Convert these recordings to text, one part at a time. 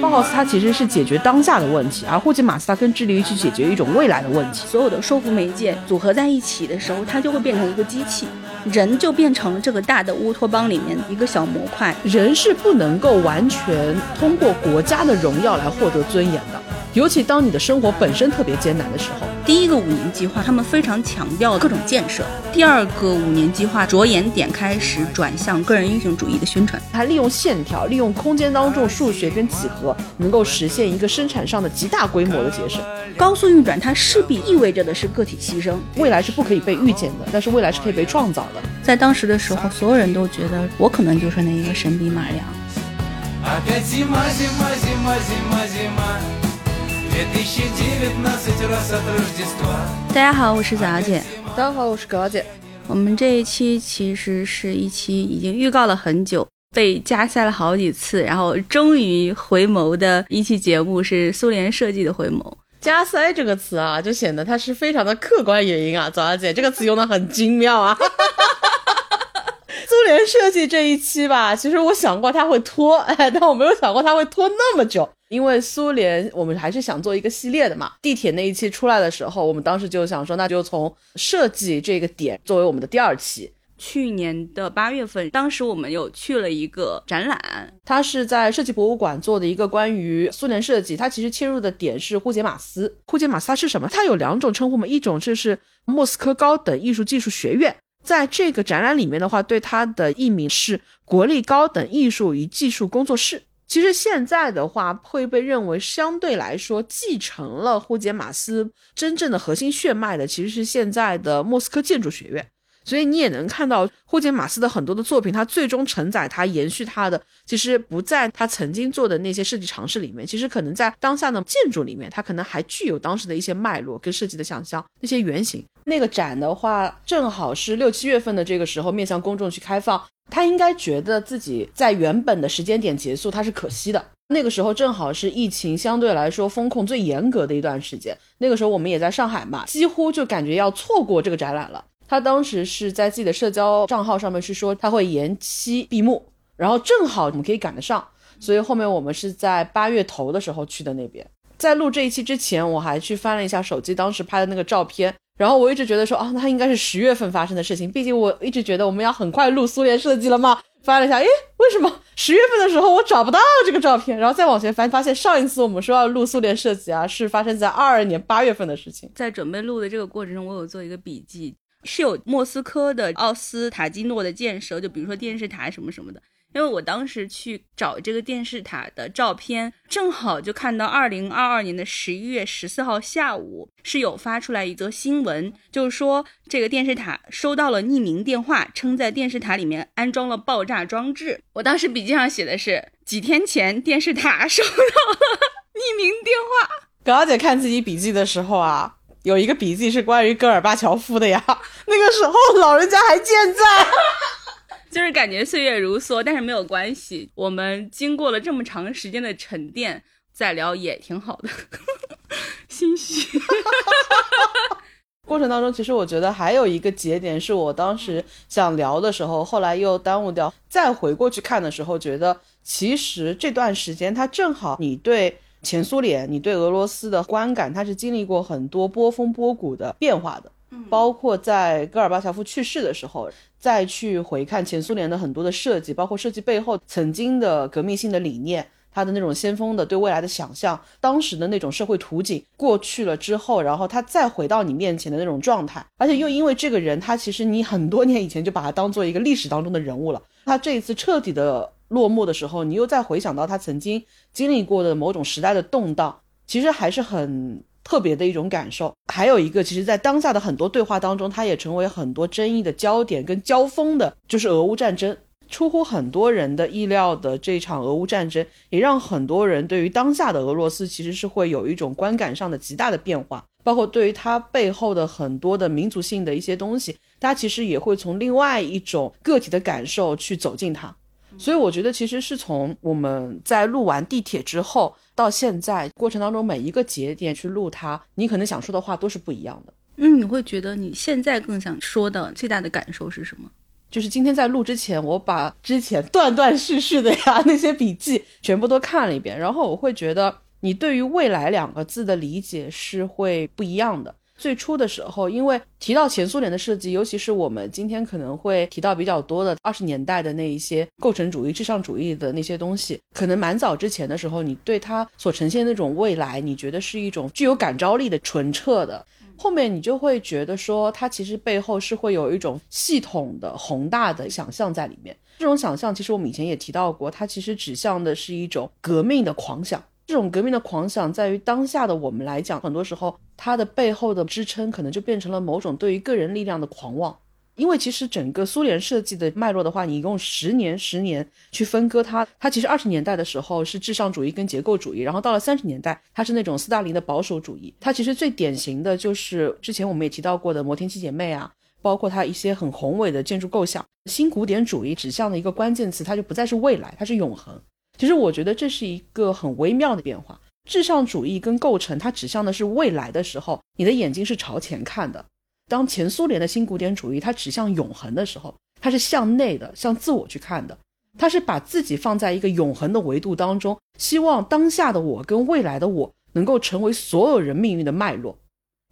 包豪斯他其实是解决当下的问题，而霍金马斯他更致力于去解决一种未来的问题。所有的说服媒介组合在一起的时候，它就会变成一个机器，人就变成了这个大的乌托邦里面一个小模块。人是不能够完全通过国家的荣耀来获得尊严的。尤其当你的生活本身特别艰难的时候，第一个五年计划，他们非常强调各种建设；第二个五年计划着眼点开始转向个人英雄主义的宣传，它利用线条、利用空间当中数学跟几何，能够实现一个生产上的极大规模的节省。高速运转它势必意味着的是个体牺牲，未来是不可以被预见的，但是未来是可以被创造的。在当时的时候，所有人都觉得我可能就是那一个神笔马良。大家好，我是早姐。大家好，我是高姐。我们这一期其实是一期已经预告了很久，被加塞了好几次，然后终于回眸的一期节目是苏联设计的回眸。加塞这个词啊，就显得它是非常的客观原因啊。早姐这个词用的很精妙啊。苏联设计这一期吧，其实我想过它会拖，哎，但我没有想过它会拖那么久。因为苏联，我们还是想做一个系列的嘛。地铁那一期出来的时候，我们当时就想说，那就从设计这个点作为我们的第二期。去年的八月份，当时我们有去了一个展览，它是在设计博物馆做的一个关于苏联设计。它其实切入的点是呼杰马斯。呼杰马斯它是什么？它有两种称呼嘛，一种就是莫斯科高等艺术技术学院，在这个展览里面的话，对它的译名是国立高等艺术与技术工作室。其实现在的话，会被认为相对来说继承了霍杰马斯真正的核心血脉的，其实是现在的莫斯科建筑学院。所以你也能看到霍杰马斯的很多的作品，他最终承载他、延续他的，其实不在他曾经做的那些设计尝试里面，其实可能在当下的建筑里面，他可能还具有当时的一些脉络跟设计的想象，那些原型。那个展的话，正好是六七月份的这个时候，面向公众去开放。他应该觉得自己在原本的时间点结束，他是可惜的。那个时候正好是疫情相对来说风控最严格的一段时间，那个时候我们也在上海嘛，几乎就感觉要错过这个展览了。他当时是在自己的社交账号上面是说他会延期闭幕，然后正好我们可以赶得上，所以后面我们是在八月头的时候去的那边。在录这一期之前，我还去翻了一下手机当时拍的那个照片。然后我一直觉得说啊，那应该是十月份发生的事情，毕竟我一直觉得我们要很快录苏联设计了嘛。翻了一下，诶，为什么十月份的时候我找不到这个照片？然后再往前翻，发现上一次我们说要录苏联设计啊，是发生在二二年八月份的事情。在准备录的这个过程中，我有做一个笔记，是有莫斯科的奥斯塔基诺的建设，就比如说电视台什么什么的。因为我当时去找这个电视塔的照片，正好就看到二零二二年的十一月十四号下午是有发出来一则新闻，就是说这个电视塔收到了匿名电话，称在电视塔里面安装了爆炸装置。我当时笔记上写的是几天前电视塔 收到了匿名电话。高姐看自己笔记的时候啊，有一个笔记是关于戈尔巴乔夫的呀，那个时候老人家还健在。就是感觉岁月如梭，但是没有关系。我们经过了这么长时间的沉淀，再聊也挺好的。心虚。过程当中，其实我觉得还有一个节点是我当时想聊的时候，后来又耽误掉。再回过去看的时候，觉得其实这段时间它正好你对前苏联、你对俄罗斯的观感，它是经历过很多波峰波谷的变化的。包括在戈尔巴乔夫去世的时候，再去回看前苏联的很多的设计，包括设计背后曾经的革命性的理念，他的那种先锋的对未来的想象，当时的那种社会图景过去了之后，然后他再回到你面前的那种状态，而且又因为这个人，他其实你很多年以前就把他当做一个历史当中的人物了，他这一次彻底的落幕的时候，你又再回想到他曾经经历过的某种时代的动荡，其实还是很。特别的一种感受，还有一个，其实，在当下的很多对话当中，它也成为很多争议的焦点跟交锋的，就是俄乌战争。出乎很多人的意料的这场俄乌战争，也让很多人对于当下的俄罗斯其实是会有一种观感上的极大的变化，包括对于它背后的很多的民族性的一些东西，大家其实也会从另外一种个体的感受去走进它。所以我觉得，其实是从我们在录完地铁之后。到现在过程当中，每一个节点去录它，你可能想说的话都是不一样的。嗯，你会觉得你现在更想说的最大的感受是什么？就是今天在录之前，我把之前断断续续的呀那些笔记全部都看了一遍，然后我会觉得你对于未来两个字的理解是会不一样的。最初的时候，因为提到前苏联的设计，尤其是我们今天可能会提到比较多的二十年代的那一些构成主义、至上主义的那些东西，可能蛮早之前的时候，你对它所呈现那种未来，你觉得是一种具有感召力的、纯澈的。后面你就会觉得说，它其实背后是会有一种系统的、宏大的想象在里面。这种想象，其实我们以前也提到过，它其实指向的是一种革命的狂想。这种革命的狂想，在于当下的我们来讲，很多时候它的背后的支撑，可能就变成了某种对于个人力量的狂妄。因为其实整个苏联设计的脉络的话，你用十年、十年去分割它，它其实二十年代的时候是至上主义跟结构主义，然后到了三十年代，它是那种斯大林的保守主义。它其实最典型的就是之前我们也提到过的摩天七姐妹啊，包括它一些很宏伟的建筑构想。新古典主义指向的一个关键词，它就不再是未来，它是永恒。其实我觉得这是一个很微妙的变化。至上主义跟构成，它指向的是未来的时候，你的眼睛是朝前看的；当前苏联的新古典主义它指向永恒的时候，它是向内的，向自我去看的。它是把自己放在一个永恒的维度当中，希望当下的我跟未来的我能够成为所有人命运的脉络。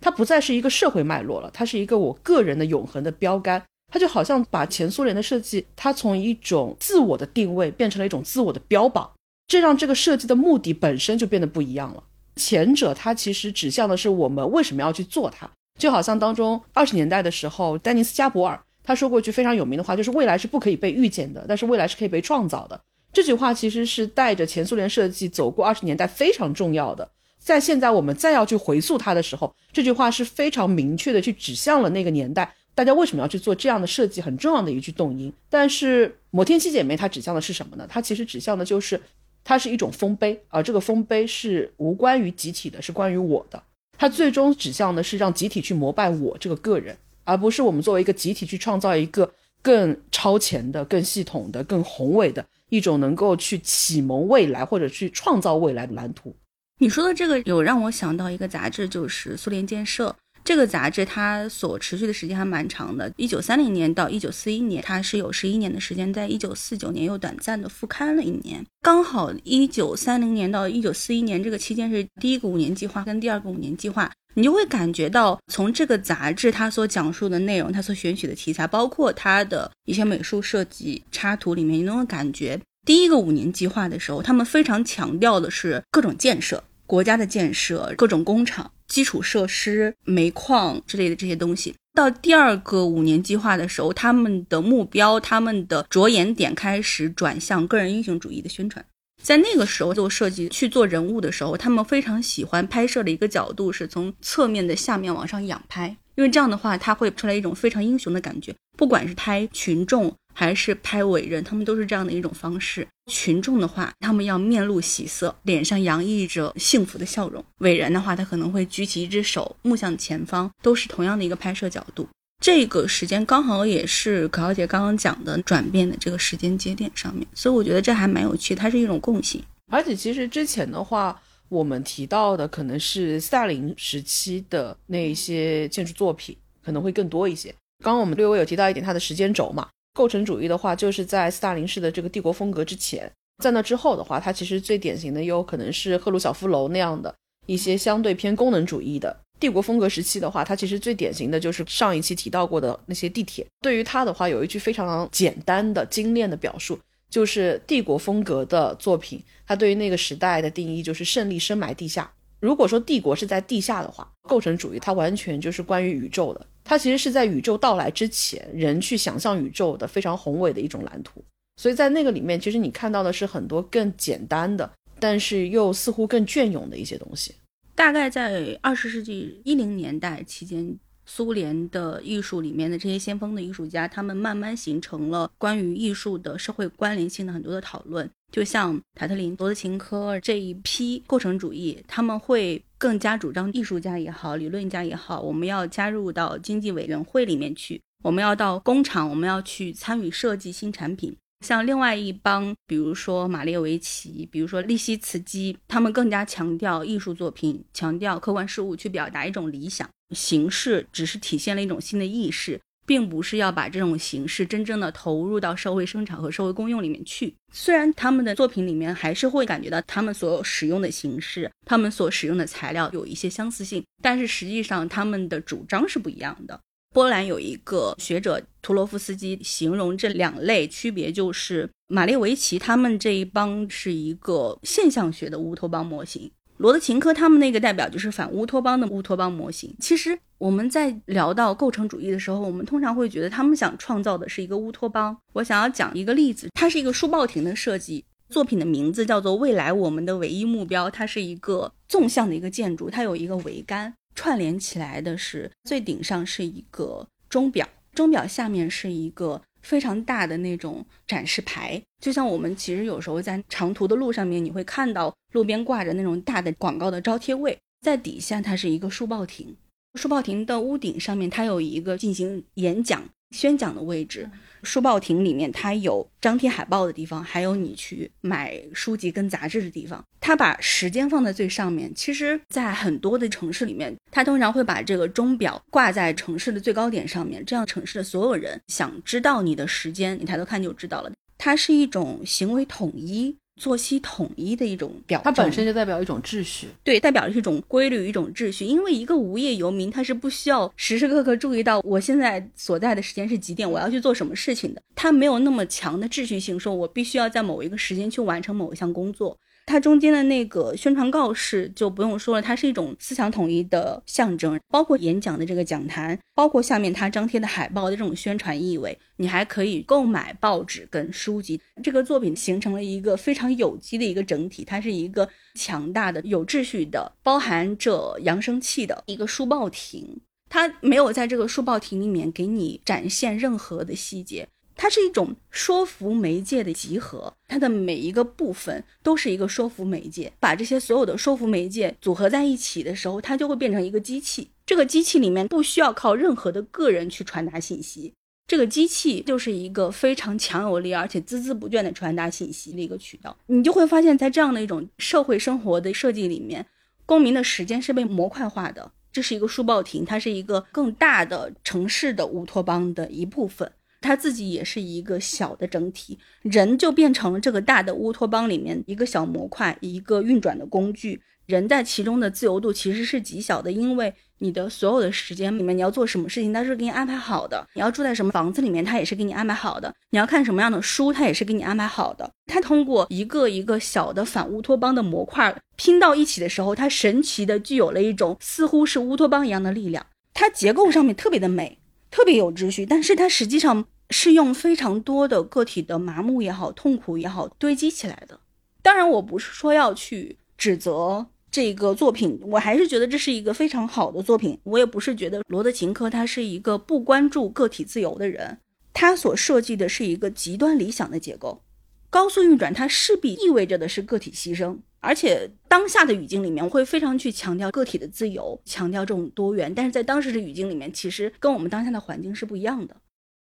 它不再是一个社会脉络了，它是一个我个人的永恒的标杆。它就好像把前苏联的设计，它从一种自我的定位变成了一种自我的标榜，这让这个设计的目的本身就变得不一样了。前者它其实指向的是我们为什么要去做它，就好像当中二十年代的时候，丹尼斯加伯尔他说过一句非常有名的话，就是未来是不可以被预见的，但是未来是可以被创造的。这句话其实是带着前苏联设计走过二十年代非常重要的，在现在我们再要去回溯它的时候，这句话是非常明确的去指向了那个年代。大家为什么要去做这样的设计？很重要的一句动因。但是摩天七姐妹它指向的是什么呢？它其实指向的就是它是一种丰碑，而这个丰碑是无关于集体的，是关于我的。它最终指向的是让集体去膜拜我这个个人，而不是我们作为一个集体去创造一个更超前的、更系统的、更宏伟的一种能够去启蒙未来或者去创造未来的蓝图。你说的这个有让我想到一个杂志，就是苏联建设。这个杂志它所持续的时间还蛮长的，一九三零年到一九四一年，它是有十一年的时间，在一九四九年又短暂的复刊了一年。刚好一九三零年到一九四一年这个期间是第一个五年计划跟第二个五年计划，你就会感觉到从这个杂志它所讲述的内容，它所选取的题材，包括它的一些美术设计插图里面，你能够感觉第一个五年计划的时候，他们非常强调的是各种建设。国家的建设，各种工厂、基础设施、煤矿之类的这些东西，到第二个五年计划的时候，他们的目标、他们的着眼点开始转向个人英雄主义的宣传。在那个时候做设计去做人物的时候，他们非常喜欢拍摄的一个角度是从侧面的下面往上仰拍，因为这样的话，他会出来一种非常英雄的感觉。不管是拍群众。还是拍伟人，他们都是这样的一种方式。群众的话，他们要面露喜色，脸上洋溢着幸福的笑容；伟人的话，他可能会举起一只手，目向前方，都是同样的一个拍摄角度。这个时间刚好也是可小姐刚刚讲的转变的这个时间节点上面，所以我觉得这还蛮有趣，它是一种共性。而且其实之前的话，我们提到的可能是斯大林时期的那些建筑作品，可能会更多一些。刚刚我们略微有提到一点它的时间轴嘛。构成主义的话，就是在斯大林式的这个帝国风格之前，在那之后的话，它其实最典型的有可能是赫鲁晓夫楼那样的一些相对偏功能主义的帝国风格时期的话，它其实最典型的就是上一期提到过的那些地铁。对于它的话，有一句非常简单的精炼的表述，就是帝国风格的作品，它对于那个时代的定义就是胜利深埋地下。如果说帝国是在地下的话，构成主义它完全就是关于宇宙的。它其实是在宇宙到来之前，人去想象宇宙的非常宏伟的一种蓝图。所以在那个里面，其实你看到的是很多更简单的，但是又似乎更隽永的一些东西。大概在二十世纪一零年代期间，苏联的艺术里面的这些先锋的艺术家，他们慢慢形成了关于艺术的社会关联性的很多的讨论。就像塔特林、罗德琴科这一批构成主义，他们会更加主张艺术家也好，理论家也好，我们要加入到经济委员会里面去，我们要到工厂，我们要去参与设计新产品。像另外一帮，比如说马列维奇，比如说利希茨基，他们更加强调艺术作品，强调客观事物去表达一种理想形式，只是体现了一种新的意识。并不是要把这种形式真正的投入到社会生产和社会公用里面去。虽然他们的作品里面还是会感觉到他们所使用的形式、他们所使用的材料有一些相似性，但是实际上他们的主张是不一样的。波兰有一个学者图罗夫斯基形容这两类区别，就是马列维奇他们这一帮是一个现象学的乌托邦模型，罗德琴科他们那个代表就是反乌托邦的乌托邦模型。其实我们在聊到构成主义的时候，我们通常会觉得他们想创造的是一个乌托邦。我想要讲一个例子，它是一个书报亭的设计，作品的名字叫做《未来我们的唯一目标》，它是一个纵向的一个建筑，它有一个桅杆。串联起来的是最顶上是一个钟表，钟表下面是一个非常大的那种展示牌，就像我们其实有时候在长途的路上面，你会看到路边挂着那种大的广告的招贴位，在底下它是一个书报亭，书报亭的屋顶上面它有一个进行演讲。宣讲的位置，书报亭里面它有张贴海报的地方，还有你去买书籍跟杂志的地方。它把时间放在最上面。其实，在很多的城市里面，它通常会把这个钟表挂在城市的最高点上面，这样城市的所有人想知道你的时间，你抬头看就知道了。它是一种行为统一。作息统一的一种表，它本身就代表一种秩序，对，代表的是一种规律，一种秩序。因为一个无业游民，他是不需要时时刻刻注意到我现在所在的时间是几点，我要去做什么事情的。他没有那么强的秩序性，说我必须要在某一个时间去完成某一项工作。它中间的那个宣传告示就不用说了，它是一种思想统一的象征，包括演讲的这个讲坛，包括下面它张贴的海报的这种宣传意味。你还可以购买报纸跟书籍，这个作品形成了一个非常有机的一个整体，它是一个强大的、有秩序的、包含着扬声器的一个书报亭。它没有在这个书报亭里面给你展现任何的细节。它是一种说服媒介的集合，它的每一个部分都是一个说服媒介。把这些所有的说服媒介组合在一起的时候，它就会变成一个机器。这个机器里面不需要靠任何的个人去传达信息，这个机器就是一个非常强有力而且孜孜不倦的传达信息的一个渠道。你就会发现，在这样的一种社会生活的设计里面，公民的时间是被模块化的。这是一个书报亭，它是一个更大的城市的乌托邦的一部分。他自己也是一个小的整体，人就变成了这个大的乌托邦里面一个小模块，一个运转的工具。人在其中的自由度其实是极小的，因为你的所有的时间里面，你要做什么事情，他是给你安排好的；你要住在什么房子里面，他也是给你安排好的；你要看什么样的书，他也是给你安排好的。他通过一个一个小的反乌托邦的模块拼到一起的时候，它神奇的具有了一种似乎是乌托邦一样的力量。它结构上面特别的美，特别有秩序，但是它实际上。是用非常多的个体的麻木也好、痛苦也好堆积起来的。当然，我不是说要去指责这个作品，我还是觉得这是一个非常好的作品。我也不是觉得罗德琴科他是一个不关注个体自由的人，他所设计的是一个极端理想的结构。高速运转，它势必意味着的是个体牺牲，而且当下的语境里面我会非常去强调个体的自由，强调这种多元。但是在当时的语境里面，其实跟我们当下的环境是不一样的。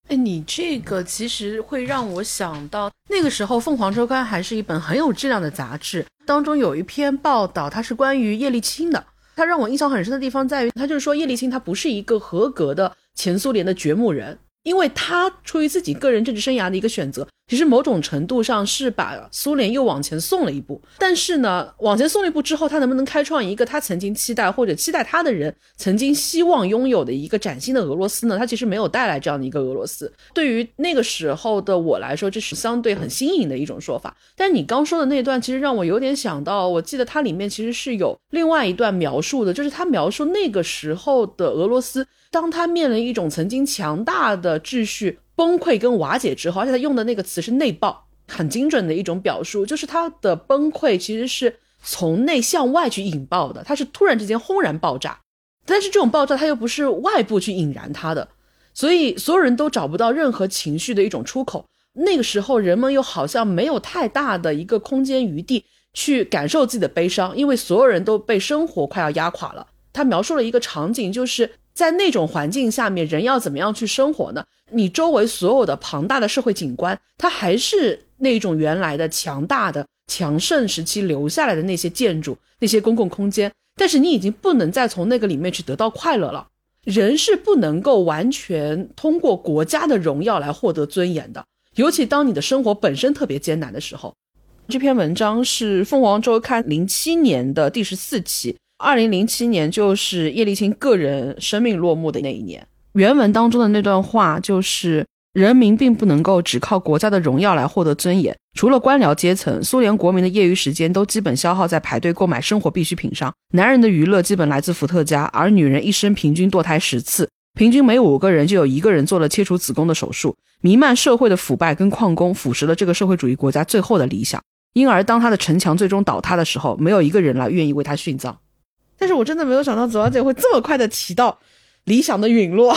哎，你这个其实会让我想到，那个时候《凤凰周刊》还是一本很有质量的杂志，当中有一篇报道，它是关于叶利钦的。它让我印象很深的地方在于，他就是说叶利钦他不是一个合格的前苏联的掘墓人。因为他出于自己个人政治生涯的一个选择，其实某种程度上是把苏联又往前送了一步。但是呢，往前送了一步之后，他能不能开创一个他曾经期待或者期待他的人曾经希望拥有的一个崭新的俄罗斯呢？他其实没有带来这样的一个俄罗斯。对于那个时候的我来说，这是相对很新颖的一种说法。但你刚说的那段，其实让我有点想到，我记得它里面其实是有另外一段描述的，就是他描述那个时候的俄罗斯。当他面临一种曾经强大的秩序崩溃跟瓦解之后，而且他用的那个词是内爆，很精准的一种表述，就是他的崩溃其实是从内向外去引爆的，它是突然之间轰然爆炸，但是这种爆炸它又不是外部去引燃它的，所以所有人都找不到任何情绪的一种出口。那个时候人们又好像没有太大的一个空间余地去感受自己的悲伤，因为所有人都被生活快要压垮了。他描述了一个场景，就是。在那种环境下面，人要怎么样去生活呢？你周围所有的庞大的社会景观，它还是那种原来的强大的强盛时期留下来的那些建筑、那些公共空间，但是你已经不能再从那个里面去得到快乐了。人是不能够完全通过国家的荣耀来获得尊严的，尤其当你的生活本身特别艰难的时候。这篇文章是凤凰周刊零七年的第十四期，二零零七年就是叶利钦个人生命落幕的那一年。原文当中的那段话就是：人民并不能够只靠国家的荣耀来获得尊严。除了官僚阶层，苏联国民的业余时间都基本消耗在排队购买生活必需品上。男人的娱乐基本来自伏特加，而女人一生平均堕胎十次，平均每五个人就有一个人做了切除子宫的手术。弥漫社会的腐败跟矿工腐蚀了这个社会主义国家最后的理想。因而，当他的城墙最终倒塌的时候，没有一个人来愿意为他殉葬。但是我真的没有想到，左小姐会这么快的提到理想的陨落。我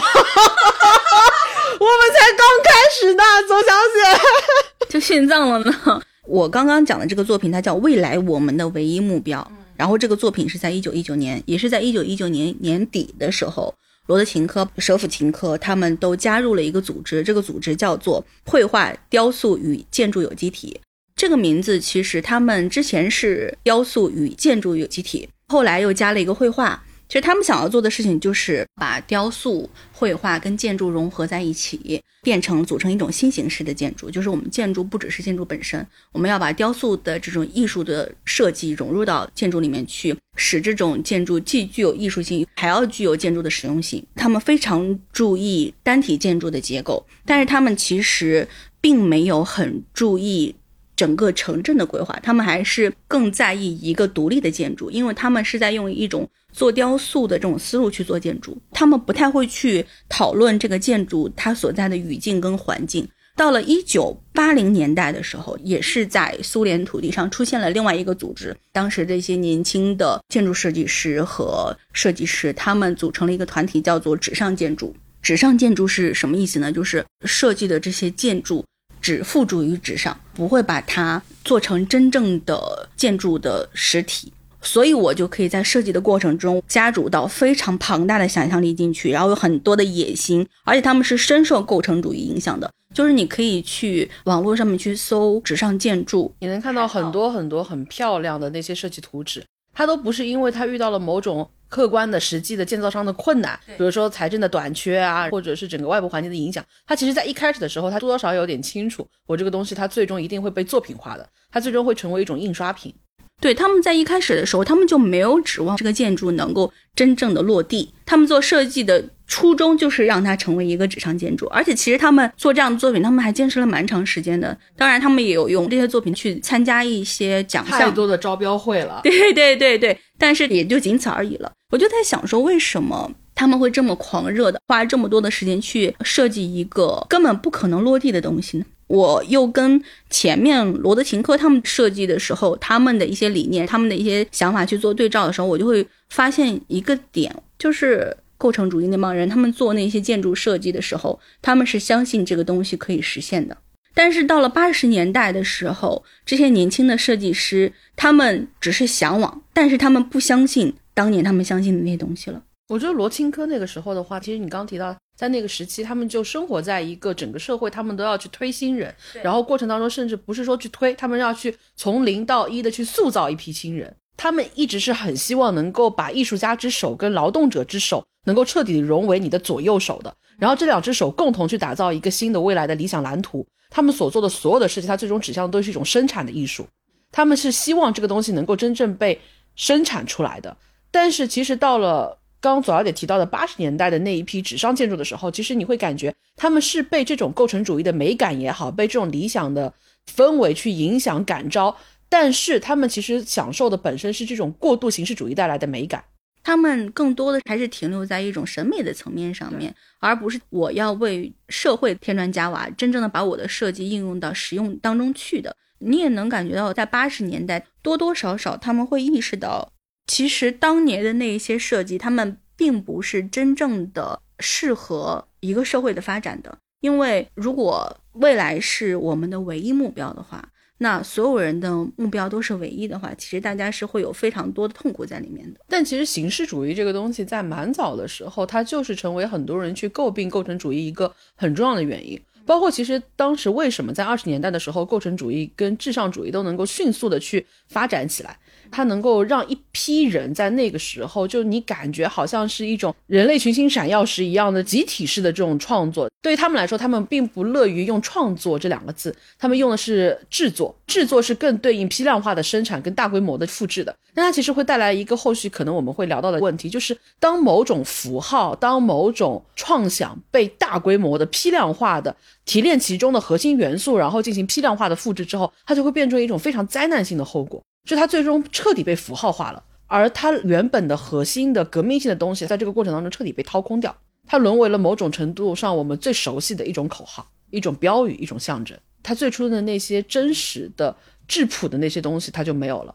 们才刚开始呢，左小姐。就殉葬了呢。我刚刚讲的这个作品，它叫《未来我们的唯一目标》。然后这个作品是在一九一九年，也是在一九一九年年底的时候，罗德琴科、舍甫琴科他们都加入了一个组织，这个组织叫做“绘画、雕塑与建筑有机体”。这个名字其实他们之前是“雕塑与建筑有机体”，后来又加了一个绘画。其实他们想要做的事情就是把雕塑、绘画跟建筑融合在一起，变成组成一种新形式的建筑。就是我们建筑不只是建筑本身，我们要把雕塑的这种艺术的设计融入到建筑里面去，使这种建筑既具有艺术性，还要具有建筑的实用性。他们非常注意单体建筑的结构，但是他们其实并没有很注意。整个城镇的规划，他们还是更在意一个独立的建筑，因为他们是在用一种做雕塑的这种思路去做建筑，他们不太会去讨论这个建筑它所在的语境跟环境。到了一九八零年代的时候，也是在苏联土地上出现了另外一个组织，当时这些年轻的建筑设计师和设计师，他们组成了一个团体，叫做纸上建筑。纸上建筑是什么意思呢？就是设计的这些建筑。只付诸于纸上，不会把它做成真正的建筑的实体，所以我就可以在设计的过程中加入到非常庞大的想象力进去，然后有很多的野心，而且他们是深受构成主义影响的。就是你可以去网络上面去搜纸上建筑，你能看到很多很多很漂亮的那些设计图纸，它都不是因为它遇到了某种。客观的、实际的建造商的困难，比如说财政的短缺啊，或者是整个外部环境的影响，他其实在一开始的时候，他多多少少有点清楚，我这个东西它最终一定会被作品化的，它最终会成为一种印刷品。对，他们在一开始的时候，他们就没有指望这个建筑能够真正的落地，他们做设计的初衷就是让它成为一个纸上建筑，而且其实他们做这样的作品，他们还坚持了蛮长时间的。当然，他们也有用这些作品去参加一些奖项，太多的招标会了。对对对对，但是也就仅此而已了。我就在想说，为什么他们会这么狂热的花这么多的时间去设计一个根本不可能落地的东西呢？我又跟前面罗德琴科他们设计的时候，他们的一些理念、他们的一些想法去做对照的时候，我就会发现一个点，就是构成主义那帮人，他们做那些建筑设计的时候，他们是相信这个东西可以实现的。但是到了八十年代的时候，这些年轻的设计师，他们只是向往，但是他们不相信。当年他们相信的那些东西了。我觉得罗青科那个时候的话，其实你刚提到，在那个时期，他们就生活在一个整个社会，他们都要去推新人，然后过程当中甚至不是说去推，他们要去从零到一的去塑造一批新人。他们一直是很希望能够把艺术家之手跟劳动者之手能够彻底融为你的左右手的，然后这两只手共同去打造一个新的未来的理想蓝图。他们所做的所有的事情，它最终指向的都是一种生产的艺术。他们是希望这个东西能够真正被生产出来的。但是其实到了刚刚左小姐提到的八十年代的那一批纸上建筑的时候，其实你会感觉他们是被这种构成主义的美感也好，被这种理想的氛围去影响感召，但是他们其实享受的本身是这种过度形式主义带来的美感，他们更多的还是停留在一种审美的层面上面，而不是我要为社会添砖加瓦，真正的把我的设计应用到实用当中去的。你也能感觉到，在八十年代多多少少他们会意识到。其实当年的那一些设计，他们并不是真正的适合一个社会的发展的。因为如果未来是我们的唯一目标的话，那所有人的目标都是唯一的话，其实大家是会有非常多的痛苦在里面的。但其实形式主义这个东西，在蛮早的时候，它就是成为很多人去诟病构成主义一个很重要的原因。包括其实当时为什么在二十年代的时候，构成主义跟至上主义都能够迅速的去发展起来。它能够让一批人在那个时候，就你感觉好像是一种人类群星闪耀时一样的集体式的这种创作。对于他们来说，他们并不乐于用“创作”这两个字，他们用的是“制作”。制作是更对应批量化的生产跟大规模的复制的。但它其实会带来一个后续可能我们会聊到的问题，就是当某种符号、当某种创想被大规模的批量化的提炼其中的核心元素，然后进行批量化的复制之后，它就会变成一种非常灾难性的后果。就它最终彻底被符号化了，而它原本的核心的革命性的东西，在这个过程当中彻底被掏空掉，它沦为了某种程度上我们最熟悉的一种口号、一种标语、一种象征。它最初的那些真实的质朴的那些东西，它就没有了。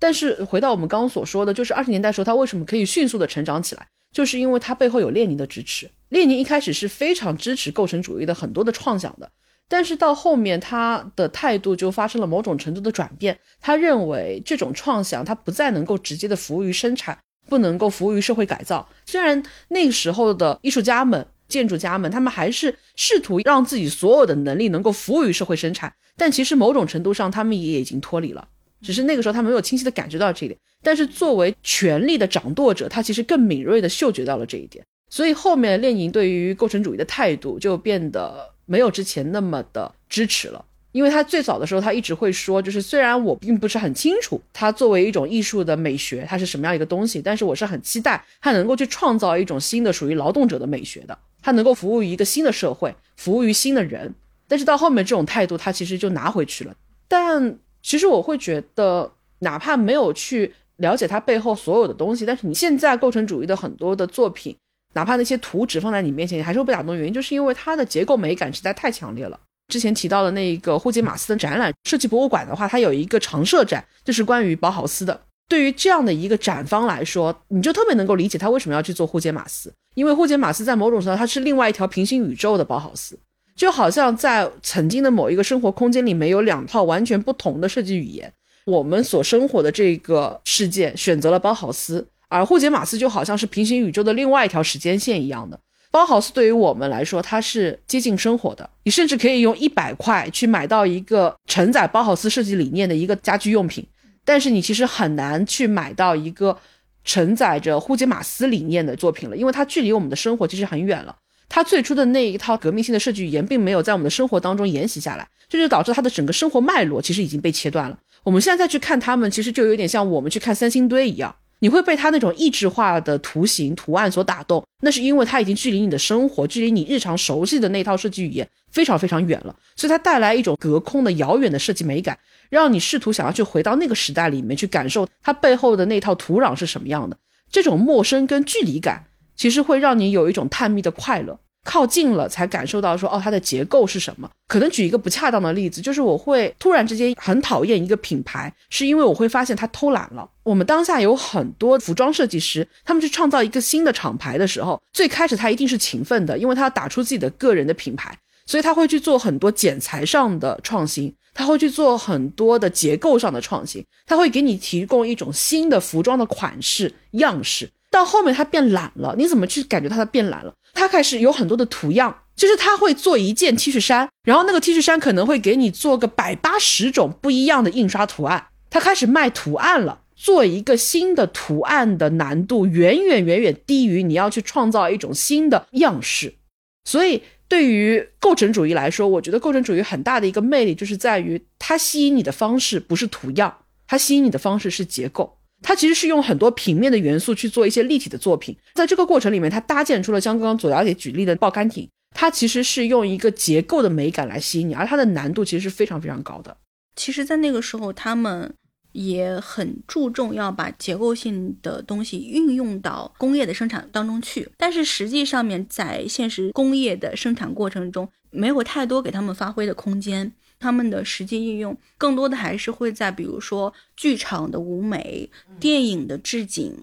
但是回到我们刚刚所说的，就是二十年代时候它为什么可以迅速的成长起来，就是因为它背后有列宁的支持。列宁一开始是非常支持构成主义的很多的创想的。但是到后面，他的态度就发生了某种程度的转变。他认为这种创想，它不再能够直接的服务于生产，不能够服务于社会改造。虽然那个时候的艺术家们、建筑家们，他们还是试图让自己所有的能力能够服务于社会生产，但其实某种程度上，他们也已经脱离了。只是那个时候，他没有清晰的感觉到这一点。但是作为权力的掌舵者，他其实更敏锐的嗅觉到了这一点。所以后面列宁对于构成主义的态度就变得。没有之前那么的支持了，因为他最早的时候，他一直会说，就是虽然我并不是很清楚它作为一种艺术的美学，它是什么样一个东西，但是我是很期待它能够去创造一种新的属于劳动者的美学的，它能够服务于一个新的社会，服务于新的人。但是到后面这种态度，他其实就拿回去了。但其实我会觉得，哪怕没有去了解它背后所有的东西，但是你现在构成主义的很多的作品。哪怕那些图纸放在你面前，你还是会被打动。原因就是因为它的结构美感实在太强烈了。之前提到的那个霍杰马斯的展览设计博物馆的话，它有一个常设展，就是关于包豪斯的。对于这样的一个展方来说，你就特别能够理解他为什么要去做霍杰马斯，因为霍杰马斯在某种程度上他是另外一条平行宇宙的包豪斯，就好像在曾经的某一个生活空间里面有两套完全不同的设计语言。我们所生活的这个世界选择了包豪斯。而霍杰马斯就好像是平行宇宙的另外一条时间线一样的。包豪斯对于我们来说，它是接近生活的。你甚至可以用一百块去买到一个承载包豪斯设计理念的一个家居用品，但是你其实很难去买到一个承载着霍杰马斯理念的作品了，因为它距离我们的生活其实很远了。它最初的那一套革命性的设计语言，并没有在我们的生活当中沿袭下来，这就导致它的整个生活脉络其实已经被切断了。我们现在再去看他们，其实就有点像我们去看三星堆一样。你会被他那种意志化的图形图案所打动，那是因为它已经距离你的生活，距离你日常熟悉的那套设计语言非常非常远了，所以它带来一种隔空的遥远的设计美感，让你试图想要去回到那个时代里面去感受它背后的那套土壤是什么样的。这种陌生跟距离感，其实会让你有一种探秘的快乐。靠近了才感受到说哦，它的结构是什么？可能举一个不恰当的例子，就是我会突然之间很讨厌一个品牌，是因为我会发现它偷懒了。我们当下有很多服装设计师，他们去创造一个新的厂牌的时候，最开始他一定是勤奋的，因为他要打出自己的个人的品牌，所以他会去做很多剪裁上的创新，他会去做很多的结构上的创新，他会给你提供一种新的服装的款式样式。到后面他变懒了，你怎么去感觉他的变懒了？他开始有很多的图样，就是他会做一件 T 恤衫，然后那个 T 恤衫可能会给你做个百八十种不一样的印刷图案。他开始卖图案了，做一个新的图案的难度远远远远低于你要去创造一种新的样式。所以对于构成主义来说，我觉得构成主义很大的一个魅力就是在于它吸引你的方式不是图样，它吸引你的方式是结构。它其实是用很多平面的元素去做一些立体的作品，在这个过程里面，它搭建出了像刚刚左小姐举例的报刊亭，它其实是用一个结构的美感来吸引你，而它的难度其实是非常非常高的。其实，在那个时候，他们也很注重要把结构性的东西运用到工业的生产当中去，但是实际上面在现实工业的生产过程中，没有太多给他们发挥的空间。他们的实际应用更多的还是会在，比如说剧场的舞美、电影的置景、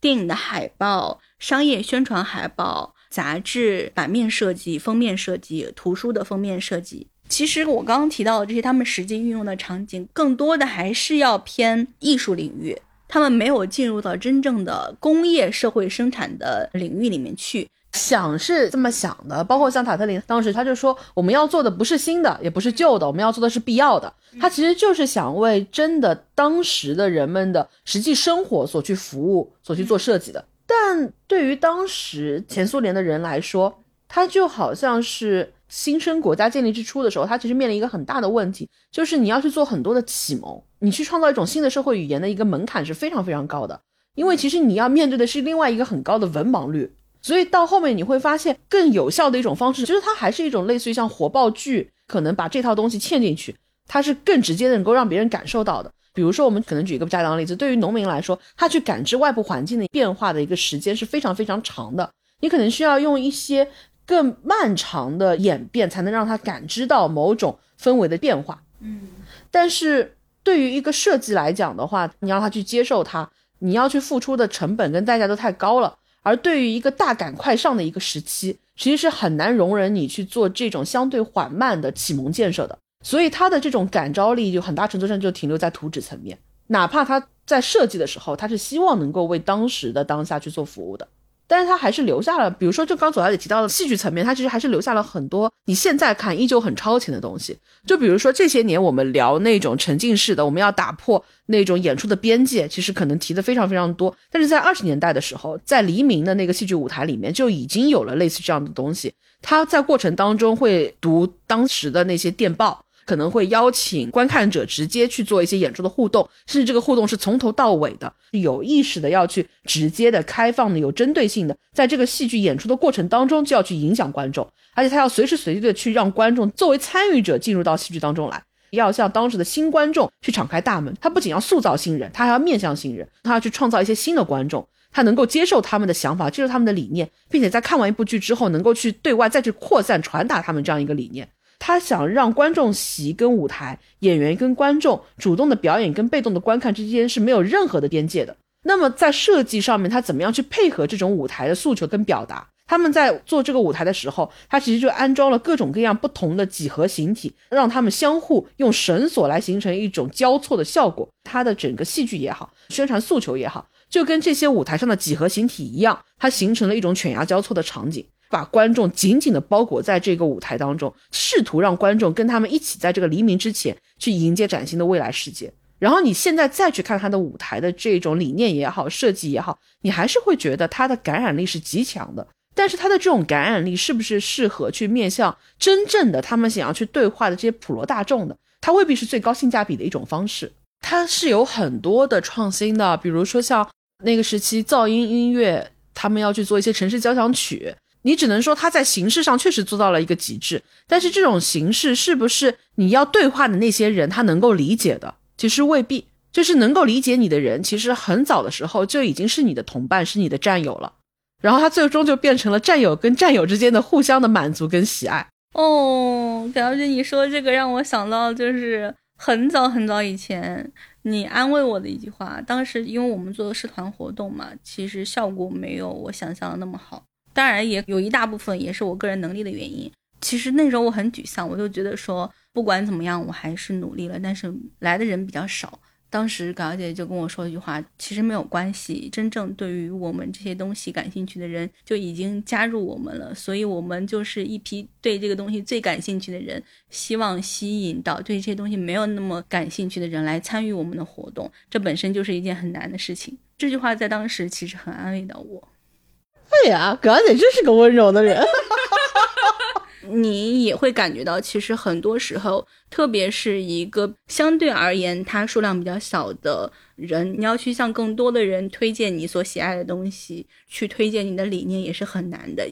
电影的海报、商业宣传海报、杂志版面设计、封面设计、图书的封面设计。其实我刚刚提到的这些，他们实际运用的场景，更多的还是要偏艺术领域，他们没有进入到真正的工业社会生产的领域里面去。想是这么想的，包括像塔特林当时他就说，我们要做的不是新的，也不是旧的，我们要做的是必要的。他其实就是想为真的当时的人们的实际生活所去服务，所去做设计的。但对于当时前苏联的人来说，他就好像是新生国家建立之初的时候，他其实面临一个很大的问题，就是你要去做很多的启蒙，你去创造一种新的社会语言的一个门槛是非常非常高的，因为其实你要面对的是另外一个很高的文盲率。所以到后面你会发现，更有效的一种方式，其实它还是一种类似于像火爆剧，可能把这套东西嵌进去，它是更直接的能够让别人感受到的。比如说，我们可能举一个不恰当的例子，对于农民来说，他去感知外部环境的变化的一个时间是非常非常长的，你可能需要用一些更漫长的演变，才能让他感知到某种氛围的变化。嗯，但是对于一个设计来讲的话，你让他去接受它，你要去付出的成本跟代价都太高了。而对于一个大赶快上的一个时期，其实是很难容忍你去做这种相对缓慢的启蒙建设的。所以它的这种感召力就很大程度上就停留在图纸层面，哪怕他在设计的时候，他是希望能够为当时的当下去做服务的。但是他还是留下了，比如说，就刚左小姐提到的戏剧层面，他其实还是留下了很多你现在看依旧很超前的东西。就比如说这些年我们聊那种沉浸式的，我们要打破那种演出的边界，其实可能提的非常非常多。但是在二十年代的时候，在黎明的那个戏剧舞台里面就已经有了类似这样的东西。他在过程当中会读当时的那些电报。可能会邀请观看者直接去做一些演出的互动，甚至这个互动是从头到尾的，有意识的要去直接的、开放的、有针对性的，在这个戏剧演出的过程当中就要去影响观众，而且他要随时随地的去让观众作为参与者进入到戏剧当中来，要向当时的新观众去敞开大门。他不仅要塑造新人，他还要面向新人，他要去创造一些新的观众，他能够接受他们的想法，接受他们的理念，并且在看完一部剧之后，能够去对外再去扩散、传达他们这样一个理念。他想让观众席跟舞台、演员跟观众主动的表演跟被动的观看之间是没有任何的边界的。那么在设计上面，他怎么样去配合这种舞台的诉求跟表达？他们在做这个舞台的时候，他其实就安装了各种各样不同的几何形体，让他们相互用绳索来形成一种交错的效果。他的整个戏剧也好，宣传诉求也好，就跟这些舞台上的几何形体一样，它形成了一种犬牙交错的场景。把观众紧紧的包裹在这个舞台当中，试图让观众跟他们一起在这个黎明之前去迎接崭新的未来世界。然后你现在再去看他的舞台的这种理念也好，设计也好，你还是会觉得他的感染力是极强的。但是他的这种感染力是不是适合去面向真正的他们想要去对话的这些普罗大众的？它未必是最高性价比的一种方式。它是有很多的创新的，比如说像那个时期噪音音乐，他们要去做一些城市交响曲。你只能说他在形式上确实做到了一个极致，但是这种形式是不是你要对话的那些人他能够理解的？其实未必。就是能够理解你的人，其实很早的时候就已经是你的同伴，是你的战友了。然后他最终就变成了战友跟战友之间的互相的满足跟喜爱。哦，感觉你说这个让我想到就是很早很早以前你安慰我的一句话。当时因为我们做的社团活动嘛，其实效果没有我想象的那么好。当然也有一大部分也是我个人能力的原因。其实那时候我很沮丧，我就觉得说不管怎么样，我还是努力了，但是来的人比较少。当时港姐就跟我说一句话，其实没有关系，真正对于我们这些东西感兴趣的人就已经加入我们了，所以我们就是一批对这个东西最感兴趣的人，希望吸引到对这些东西没有那么感兴趣的人来参与我们的活动，这本身就是一件很难的事情。这句话在当时其实很安慰到我。对呀，葛小姐真是个温柔的人。你也会感觉到，其实很多时候，特别是一个相对而言它数量比较小的人，你要去向更多的人推荐你所喜爱的东西，去推荐你的理念，也是很难的。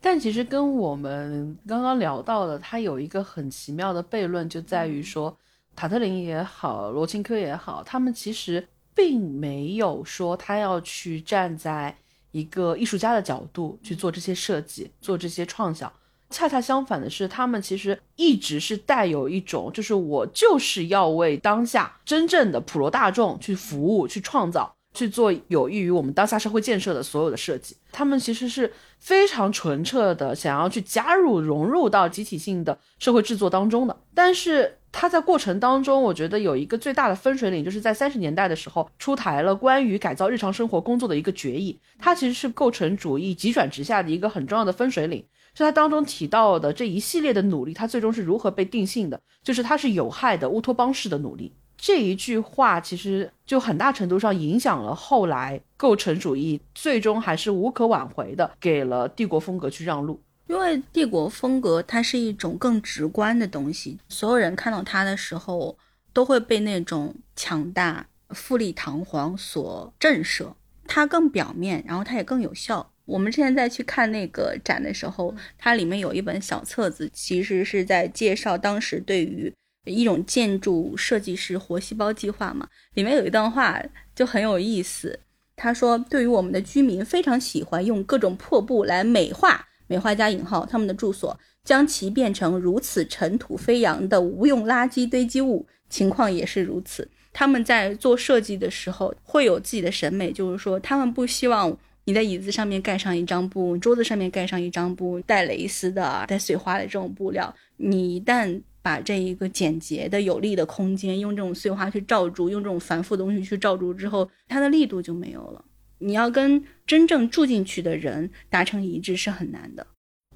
但其实跟我们刚刚聊到的，它有一个很奇妙的悖论，就在于说，塔特林也好，罗钦科也好，他们其实并没有说他要去站在。一个艺术家的角度去做这些设计，做这些创想，恰恰相反的是，他们其实一直是带有一种，就是我就是要为当下真正的普罗大众去服务、去创造、去做有益于我们当下社会建设的所有的设计。他们其实是非常纯澈的，想要去加入、融入到集体性的社会制作当中的。但是。它在过程当中，我觉得有一个最大的分水岭，就是在三十年代的时候出台了关于改造日常生活工作的一个决议，它其实是构成主义急转直下的一个很重要的分水岭。是它当中提到的这一系列的努力，它最终是如何被定性的？就是它是有害的乌托邦式的努力。这一句话其实就很大程度上影响了后来构成主义，最终还是无可挽回的给了帝国风格去让路。因为帝国风格它是一种更直观的东西，所有人看到它的时候都会被那种强大、富丽堂皇所震慑。它更表面，然后它也更有效。我们之前在去看那个展的时候，它里面有一本小册子，其实是在介绍当时对于一种建筑设计师活细胞计划嘛。里面有一段话就很有意思，他说：“对于我们的居民，非常喜欢用各种破布来美化。”美化加引号，他们的住所将其变成如此尘土飞扬的无用垃圾堆积物，情况也是如此。他们在做设计的时候会有自己的审美，就是说，他们不希望你在椅子上面盖上一张布，桌子上面盖上一张布，带蕾丝的、带碎花的这种布料。你一旦把这一个简洁的、有力的空间用这种碎花去罩住，用这种繁复的东西去罩住之后，它的力度就没有了。你要跟真正住进去的人达成一致是很难的。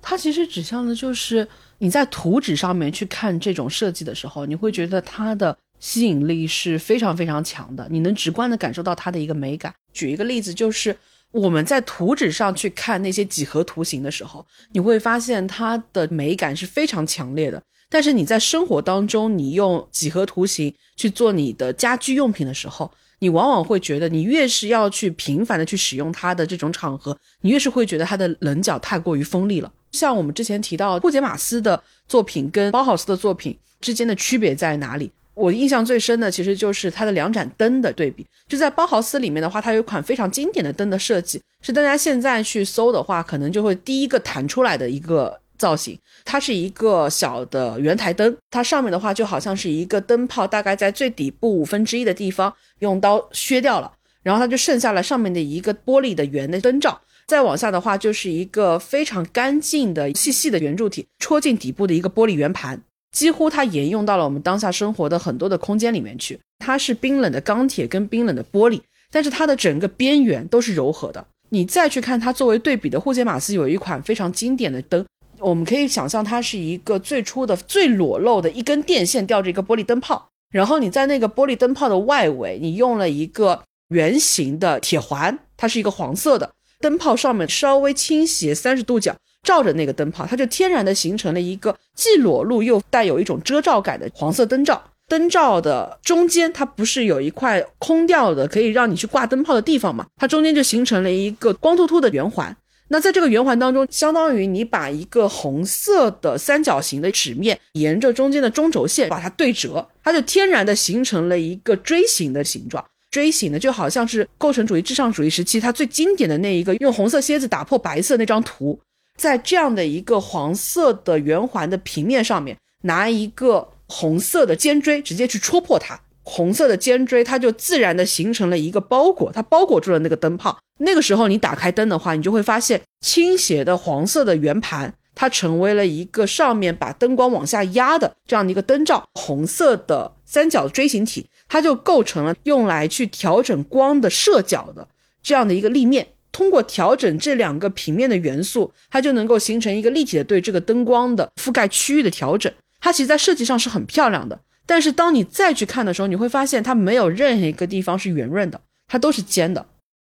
它其实指向的就是你在图纸上面去看这种设计的时候，你会觉得它的吸引力是非常非常强的，你能直观的感受到它的一个美感。举一个例子，就是我们在图纸上去看那些几何图形的时候，你会发现它的美感是非常强烈的。但是你在生活当中，你用几何图形去做你的家居用品的时候，你往往会觉得，你越是要去频繁的去使用它的这种场合，你越是会觉得它的棱角太过于锋利了。像我们之前提到布杰马斯的作品跟包豪斯的作品之间的区别在哪里？我印象最深的其实就是它的两盏灯的对比。就在包豪斯里面的话，它有一款非常经典的灯的设计，是大家现在去搜的话，可能就会第一个弹出来的一个。造型，它是一个小的圆台灯，它上面的话就好像是一个灯泡，大概在最底部五分之一的地方用刀削掉了，然后它就剩下了上面的一个玻璃的圆的灯罩，再往下的话就是一个非常干净的细细的圆柱体戳进底部的一个玻璃圆盘，几乎它沿用到了我们当下生活的很多的空间里面去。它是冰冷的钢铁跟冰冷的玻璃，但是它的整个边缘都是柔和的。你再去看它作为对比的霍杰马斯有一款非常经典的灯。我们可以想象，它是一个最初的、最裸露的一根电线吊着一个玻璃灯泡，然后你在那个玻璃灯泡的外围，你用了一个圆形的铁环，它是一个黄色的灯泡，上面稍微倾斜三十度角，照着那个灯泡，它就天然的形成了一个既裸露又带有一种遮罩感的黄色灯罩。灯罩的中间，它不是有一块空掉的可以让你去挂灯泡的地方嘛？它中间就形成了一个光秃秃的圆环。那在这个圆环当中，相当于你把一个红色的三角形的纸面沿着中间的中轴线把它对折，它就天然的形成了一个锥形的形状。锥形的就好像是构成主义至上主义时期它最经典的那一个用红色楔子打破白色那张图，在这样的一个黄色的圆环的平面上面，拿一个红色的尖锥直接去戳破它。红色的尖锥，它就自然的形成了一个包裹，它包裹住了那个灯泡。那个时候你打开灯的话，你就会发现倾斜的黄色的圆盘，它成为了一个上面把灯光往下压的这样的一个灯罩。红色的三角锥形体，它就构成了用来去调整光的射角的这样的一个立面。通过调整这两个平面的元素，它就能够形成一个立体的对这个灯光的覆盖区域的调整。它其实在设计上是很漂亮的。但是当你再去看的时候，你会发现它没有任何一个地方是圆润的，它都是尖的。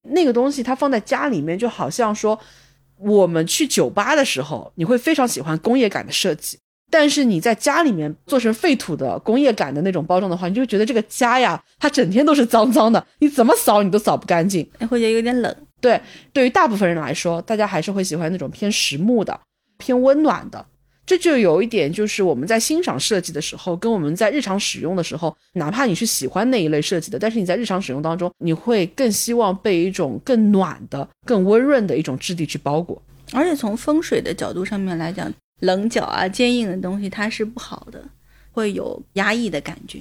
那个东西它放在家里面，就好像说我们去酒吧的时候，你会非常喜欢工业感的设计。但是你在家里面做成废土的工业感的那种包装的话，你就觉得这个家呀，它整天都是脏脏的，你怎么扫你都扫不干净，会觉得有点冷。对，对于大部分人来说，大家还是会喜欢那种偏实木的、偏温暖的。这就有一点，就是我们在欣赏设计的时候，跟我们在日常使用的时候，哪怕你是喜欢那一类设计的，但是你在日常使用当中，你会更希望被一种更暖的、更温润的一种质地去包裹。而且从风水的角度上面来讲，棱角啊、坚硬的东西它是不好的，会有压抑的感觉。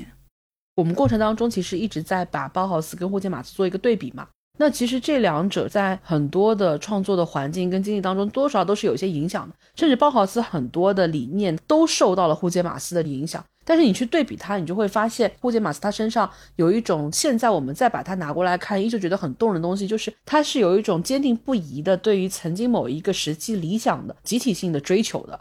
我们过程当中其实一直在把包豪斯跟霍建马斯做一个对比嘛。那其实这两者在很多的创作的环境跟经历当中，多少都是有一些影响的。甚至包豪斯很多的理念都受到了霍杰马斯的影响。但是你去对比他，你就会发现霍杰马斯他身上有一种现在我们再把它拿过来看，依旧觉得很动人的东西，就是他是有一种坚定不移的对于曾经某一个时期理想的集体性的追求的。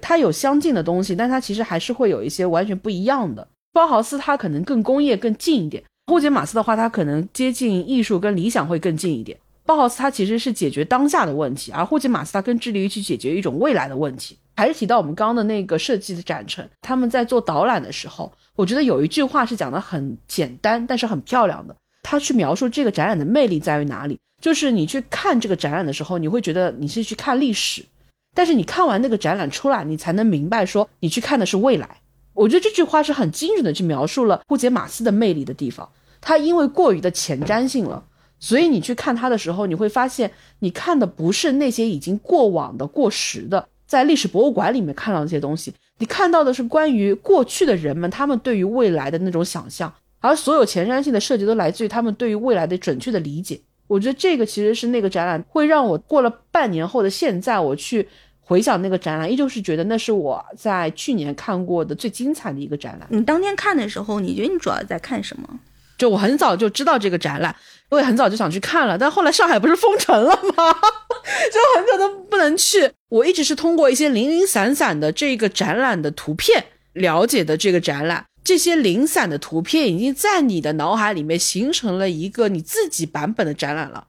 它有相近的东西，但它其实还是会有一些完全不一样的。包豪斯他可能更工业更近一点，霍杰马斯的话，它可能接近艺术跟理想会更近一点。包豪斯它其实是解决当下的问题，而霍杰马斯他更致力于去解决一种未来的问题。还是提到我们刚刚的那个设计的展陈，他们在做导览的时候，我觉得有一句话是讲的很简单，但是很漂亮的。他去描述这个展览的魅力在于哪里？就是你去看这个展览的时候，你会觉得你是去看历史，但是你看完那个展览出来，你才能明白说你去看的是未来。我觉得这句话是很精准的去描述了霍杰马斯的魅力的地方。它因为过于的前瞻性了，所以你去看它的时候，你会发现你看的不是那些已经过往的过时的。在历史博物馆里面看到那些东西，你看到的是关于过去的人们他们对于未来的那种想象，而所有前瞻性的设计都来自于他们对于未来的准确的理解。我觉得这个其实是那个展览会让我过了半年后的现在，我去回想那个展览，依旧是觉得那是我在去年看过的最精彩的一个展览。你当天看的时候，你觉得你主要在看什么？就我很早就知道这个展览，我也很早就想去看了，但后来上海不是封城了吗？就很可能不能去。我一直是通过一些零零散散的这个展览的图片了解的这个展览，这些零散的图片已经在你的脑海里面形成了一个你自己版本的展览了。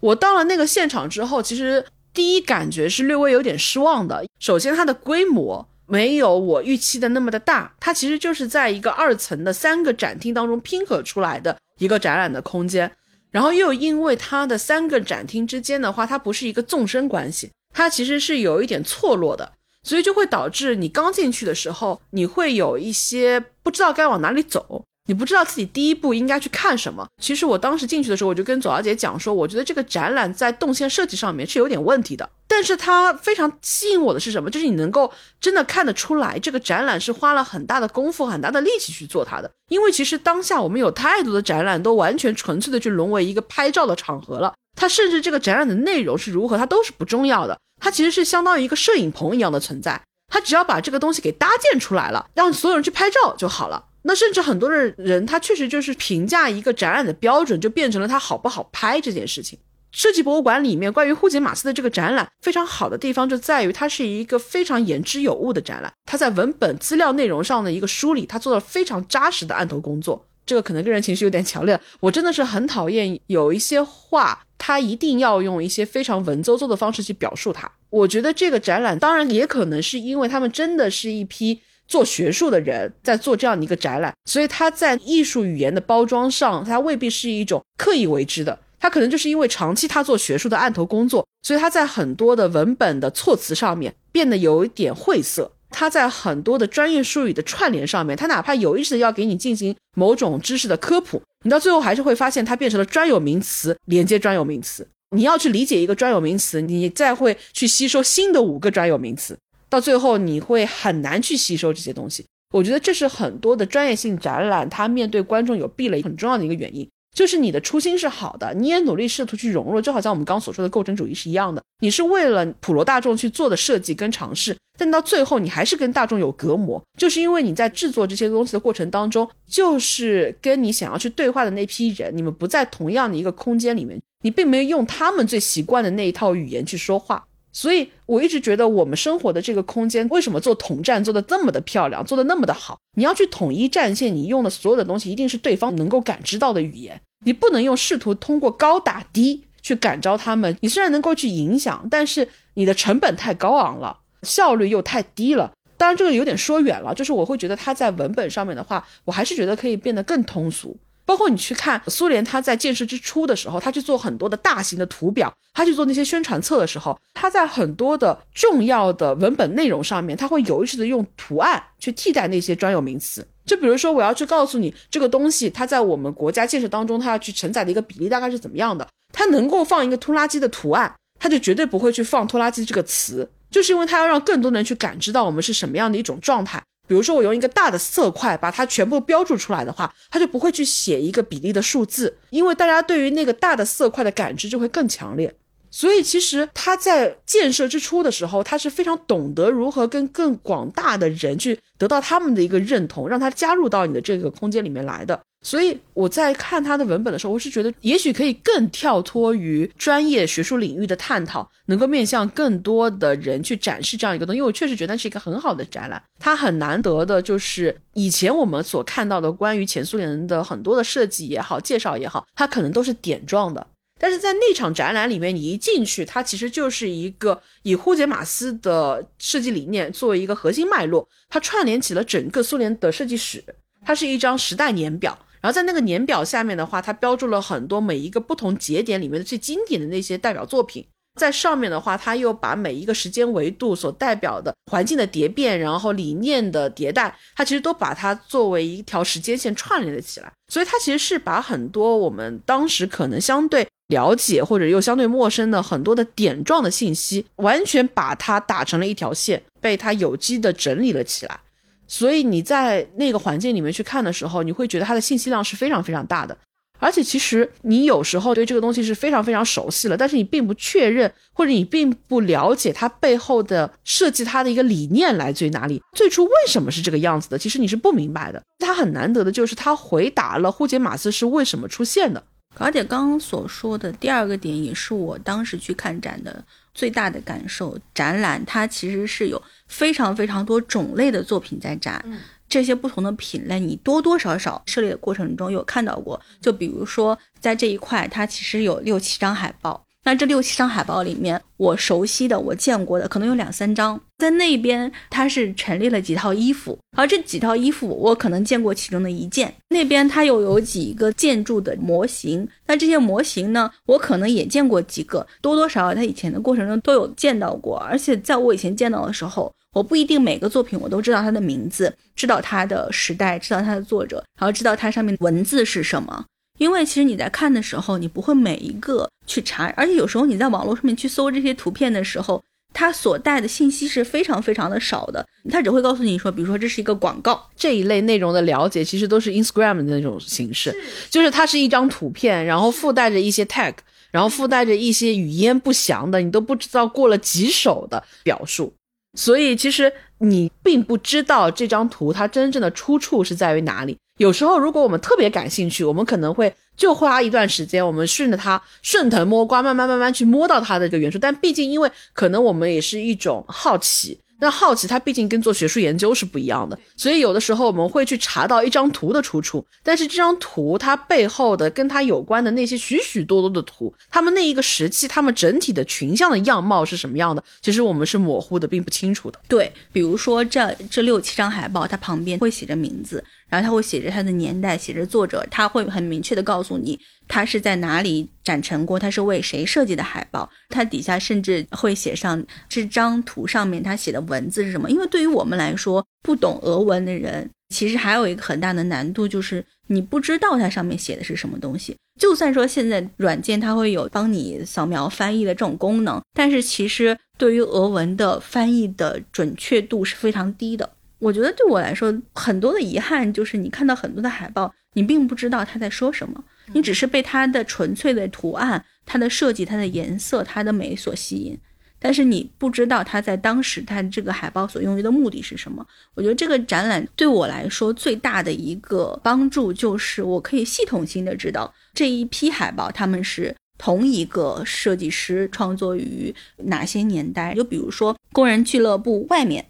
我到了那个现场之后，其实第一感觉是略微有点失望的。首先，它的规模。没有我预期的那么的大，它其实就是在一个二层的三个展厅当中拼合出来的一个展览的空间，然后又因为它的三个展厅之间的话，它不是一个纵深关系，它其实是有一点错落的，所以就会导致你刚进去的时候，你会有一些不知道该往哪里走。你不知道自己第一步应该去看什么。其实我当时进去的时候，我就跟左小姐讲说，我觉得这个展览在动线设计上面是有点问题的。但是它非常吸引我的是什么？就是你能够真的看得出来，这个展览是花了很大的功夫、很大的力气去做它的。因为其实当下我们有太多的展览都完全纯粹的去沦为一个拍照的场合了。它甚至这个展览的内容是如何，它都是不重要的。它其实是相当于一个摄影棚一样的存在。它只要把这个东西给搭建出来了，让所有人去拍照就好了。那甚至很多的人，他确实就是评价一个展览的标准，就变成了它好不好拍这件事情。设计博物馆里面关于户杰马斯的这个展览，非常好的地方就在于它是一个非常言之有物的展览。它在文本资料内容上的一个梳理，它做了非常扎实的案头工作。这个可能个人情绪有点强烈，我真的是很讨厌有一些话，它一定要用一些非常文绉绉的方式去表述它。我觉得这个展览，当然也可能是因为他们真的是一批。做学术的人在做这样的一个展览，所以他在艺术语言的包装上，他未必是一种刻意为之的，他可能就是因为长期他做学术的案头工作，所以他在很多的文本的措辞上面变得有一点晦涩，他在很多的专业术语的串联上面，他哪怕有意识的要给你进行某种知识的科普，你到最后还是会发现它变成了专有名词连接专有名词，你要去理解一个专有名词，你再会去吸收新的五个专有名词。到最后你会很难去吸收这些东西，我觉得这是很多的专业性展览它面对观众有壁垒很重要的一个原因，就是你的初心是好的，你也努力试图去融入，就好像我们刚所说的构成主义是一样的，你是为了普罗大众去做的设计跟尝试，但到最后你还是跟大众有隔膜，就是因为你在制作这些东西的过程当中，就是跟你想要去对话的那批人，你们不在同样的一个空间里面，你并没有用他们最习惯的那一套语言去说话。所以我一直觉得，我们生活的这个空间，为什么做统战做的这么的漂亮，做的那么的好？你要去统一战线，你用的所有的东西一定是对方能够感知到的语言，你不能用试图通过高打低去感召他们。你虽然能够去影响，但是你的成本太高昂了，效率又太低了。当然，这个有点说远了，就是我会觉得它在文本上面的话，我还是觉得可以变得更通俗。包括你去看苏联，他在建设之初的时候，他去做很多的大型的图表，他去做那些宣传册的时候，他在很多的重要的文本内容上面，他会有意识的用图案去替代那些专有名词。就比如说，我要去告诉你这个东西，它在我们国家建设当中，它要去承载的一个比例大概是怎么样的，它能够放一个拖拉机的图案，它就绝对不会去放拖拉机这个词，就是因为它要让更多人去感知到我们是什么样的一种状态。比如说，我用一个大的色块把它全部标注出来的话，它就不会去写一个比例的数字，因为大家对于那个大的色块的感知就会更强烈。所以其实他在建设之初的时候，他是非常懂得如何跟更广大的人去得到他们的一个认同，让他加入到你的这个空间里面来的。所以我在看他的文本的时候，我是觉得也许可以更跳脱于专业学术领域的探讨，能够面向更多的人去展示这样一个东西。因为我确实觉得那是一个很好的展览，它很难得的就是以前我们所看到的关于前苏联的很多的设计也好、介绍也好，它可能都是点状的。但是在那场展览里面，你一进去，它其实就是一个以呼杰马斯的设计理念作为一个核心脉络，它串联起了整个苏联的设计史。它是一张时代年表，然后在那个年表下面的话，它标注了很多每一个不同节点里面的最经典的那些代表作品。在上面的话，它又把每一个时间维度所代表的环境的蝶变，然后理念的迭代，它其实都把它作为一条时间线串联了起来。所以它其实是把很多我们当时可能相对了解或者又相对陌生的很多的点状的信息，完全把它打成了一条线，被它有机的整理了起来。所以你在那个环境里面去看的时候，你会觉得它的信息量是非常非常大的。而且其实你有时候对这个东西是非常非常熟悉了，但是你并不确认，或者你并不了解它背后的设计它的一个理念来自于哪里，最初为什么是这个样子的，其实你是不明白的。它很难得的就是它回答了呼杰马斯是为什么出现的。而且刚刚所说的第二个点，也是我当时去看展的最大的感受。展览它其实是有非常非常多种类的作品在展。这些不同的品类，你多多少少涉猎的过程中有看到过。就比如说，在这一块，它其实有六七张海报。那这六七张海报里面，我熟悉的、我见过的，可能有两三张。在那边，它是陈列了几套衣服，而这几套衣服，我可能见过其中的一件。那边它又有几个建筑的模型，那这些模型呢，我可能也见过几个，多多少少在以前的过程中都有见到过。而且在我以前见到的时候，我不一定每个作品我都知道它的名字，知道它的时代，知道它的作者，然后知道它上面文字是什么。因为其实你在看的时候，你不会每一个去查，而且有时候你在网络上面去搜这些图片的时候，它所带的信息是非常非常的少的，它只会告诉你说，比如说这是一个广告这一类内容的了解，其实都是 Instagram 的那种形式，就是它是一张图片，然后附带着一些 tag，然后附带着一些语焉不详的，你都不知道过了几手的表述。所以其实你并不知道这张图它真正的出处是在于哪里。有时候如果我们特别感兴趣，我们可能会就花一段时间，我们顺着它顺藤摸瓜，慢慢慢慢去摸到它的这个元素。但毕竟因为可能我们也是一种好奇。那好奇，它毕竟跟做学术研究是不一样的，所以有的时候我们会去查到一张图的出处，但是这张图它背后的跟它有关的那些许许多多的图，他们那一个时期，他们整体的群像的样貌是什么样的，其实我们是模糊的，并不清楚的。对，比如说这这六七张海报，它旁边会写着名字，然后它会写着它的年代，写着作者，它会很明确的告诉你。它是在哪里展陈过？它是为谁设计的海报？它底下甚至会写上这张图上面它写的文字是什么？因为对于我们来说，不懂俄文的人，其实还有一个很大的难度，就是你不知道它上面写的是什么东西。就算说现在软件它会有帮你扫描翻译的这种功能，但是其实对于俄文的翻译的准确度是非常低的。我觉得对我来说，很多的遗憾就是你看到很多的海报，你并不知道他在说什么。你只是被它的纯粹的图案、它的设计、它的颜色、它的美所吸引，但是你不知道它在当时它这个海报所用于的目的是什么。我觉得这个展览对我来说最大的一个帮助就是，我可以系统性的知道这一批海报他们是同一个设计师创作于哪些年代。就比如说工人俱乐部外面，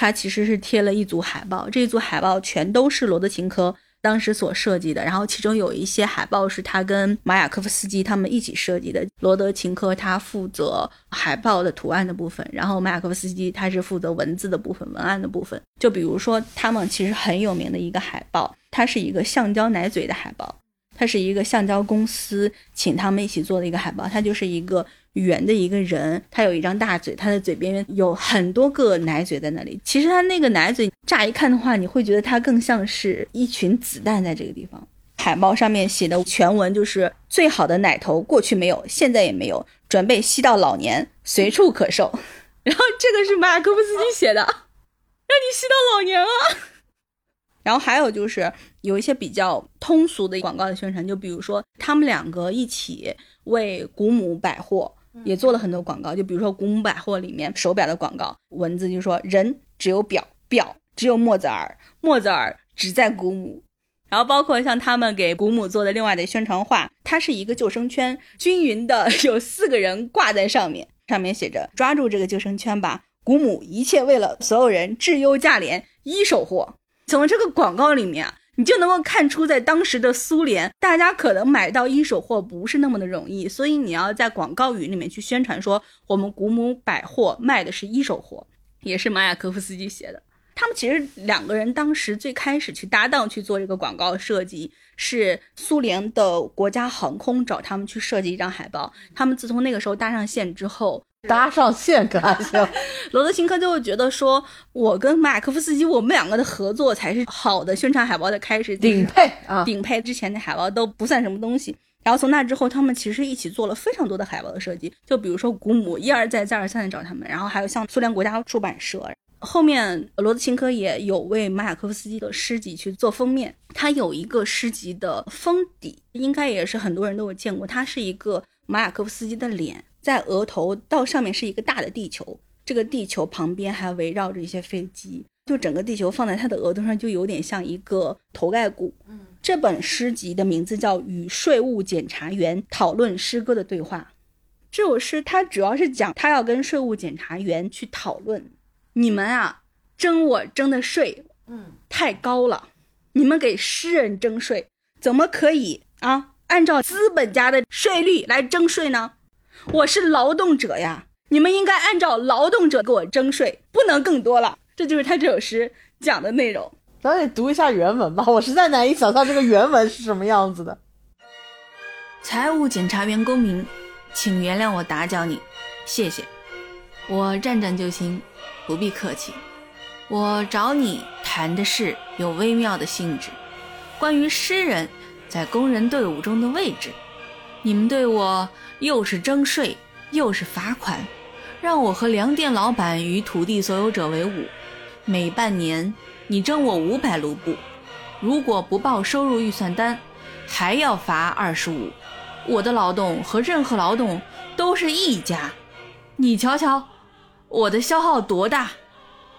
他其实是贴了一组海报，这一组海报全都是罗德琴科。当时所设计的，然后其中有一些海报是他跟马雅科夫斯基他们一起设计的。罗德琴科他负责海报的图案的部分，然后马雅科夫斯基他是负责文字的部分、文案的部分。就比如说，他们其实很有名的一个海报，它是一个橡胶奶嘴的海报，它是一个橡胶公司请他们一起做的一个海报，它就是一个。圆的一个人，他有一张大嘴，他的嘴边有很多个奶嘴在那里。其实他那个奶嘴，乍一看的话，你会觉得它更像是一群子弹在这个地方。海报上面写的全文就是：“最好的奶头过去没有，现在也没有，准备吸到老年，随处可售。”然后这个是马尔科夫斯基写的，让你吸到老年啊。然后还有就是有一些比较通俗的广告的宣传，就比如说他们两个一起为古姆百货。也做了很多广告，就比如说古姆百货里面手表的广告，文字就说人只有表，表只有莫泽尔，莫泽尔只在古姆。然后包括像他们给古姆做的另外的宣传画，它是一个救生圈，均匀的 有四个人挂在上面，上面写着抓住这个救生圈吧，古姆一切为了所有人，质优价廉，一手货。从这个广告里面。你就能够看出，在当时的苏联，大家可能买到一手货不是那么的容易，所以你要在广告语里面去宣传说，我们古姆百货卖的是一手货，也是马雅科夫斯基写的。他们其实两个人当时最开始去搭档去做这个广告设计，是苏联的国家航空找他们去设计一张海报。他们自从那个时候搭上线之后。搭上线可还行，罗德辛科就会觉得说，我跟马可夫斯基，我们两个的合作才是好的宣传海报的开始，顶配啊，顶配之前的海报都不算什么东西。然后从那之后，他们其实一起做了非常多的海报的设计，就比如说古姆一而再再而三的找他们，然后还有像苏联国家出版社，后面罗德钦科也有为马雅科夫斯基的诗集去做封面，他有一个诗集的封底，应该也是很多人都有见过，它是一个马雅科夫斯基的脸。在额头到上面是一个大的地球，这个地球旁边还围绕着一些飞机，就整个地球放在他的额头上，就有点像一个头盖骨。嗯，这本诗集的名字叫《与税务检查员讨论诗歌的对话》。这首诗它主要是讲他要跟税务检查员去讨论，你们啊征我征的税，嗯，太高了，你们给诗人征税，怎么可以啊？按照资本家的税率来征税呢？我是劳动者呀，你们应该按照劳动者给我征税，不能更多了。这就是他这首诗讲的内容。咱得读一下原文吧，我实在难以想象这个原文是什么样子的。财务检查员公明，请原谅我打搅你，谢谢。我站站就行，不必客气。我找你谈的事有微妙的性质，关于诗人在工人队伍中的位置。你们对我。又是征税，又是罚款，让我和粮店老板与土地所有者为伍。每半年你征我五百卢布，如果不报收入预算单，还要罚二十五。我的劳动和任何劳动都是一家。你瞧瞧，我的消耗多大，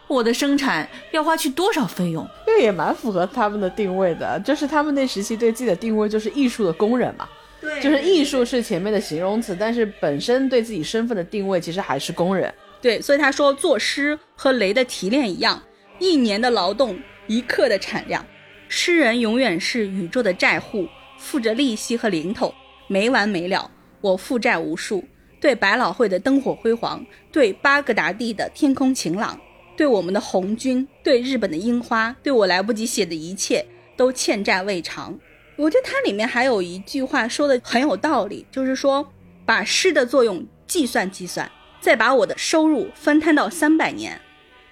我的生产要花去多少费用？这也蛮符合他们的定位的，就是他们那时期对自己的定位就是艺术的工人嘛。对，就是艺术是前面的形容词，但是本身对自己身份的定位其实还是工人。对，所以他说作诗和雷的提炼一样，一年的劳动，一克的产量。诗人永远是宇宙的债户，付着利息和零头，没完没了。我负债无数，对百老汇的灯火辉煌，对巴格达地的天空晴朗，对我们的红军，对日本的樱花，对我来不及写的一切，都欠债未偿。我觉得它里面还有一句话说的很有道理，就是说把诗的作用计算计算，再把我的收入分摊到三百年。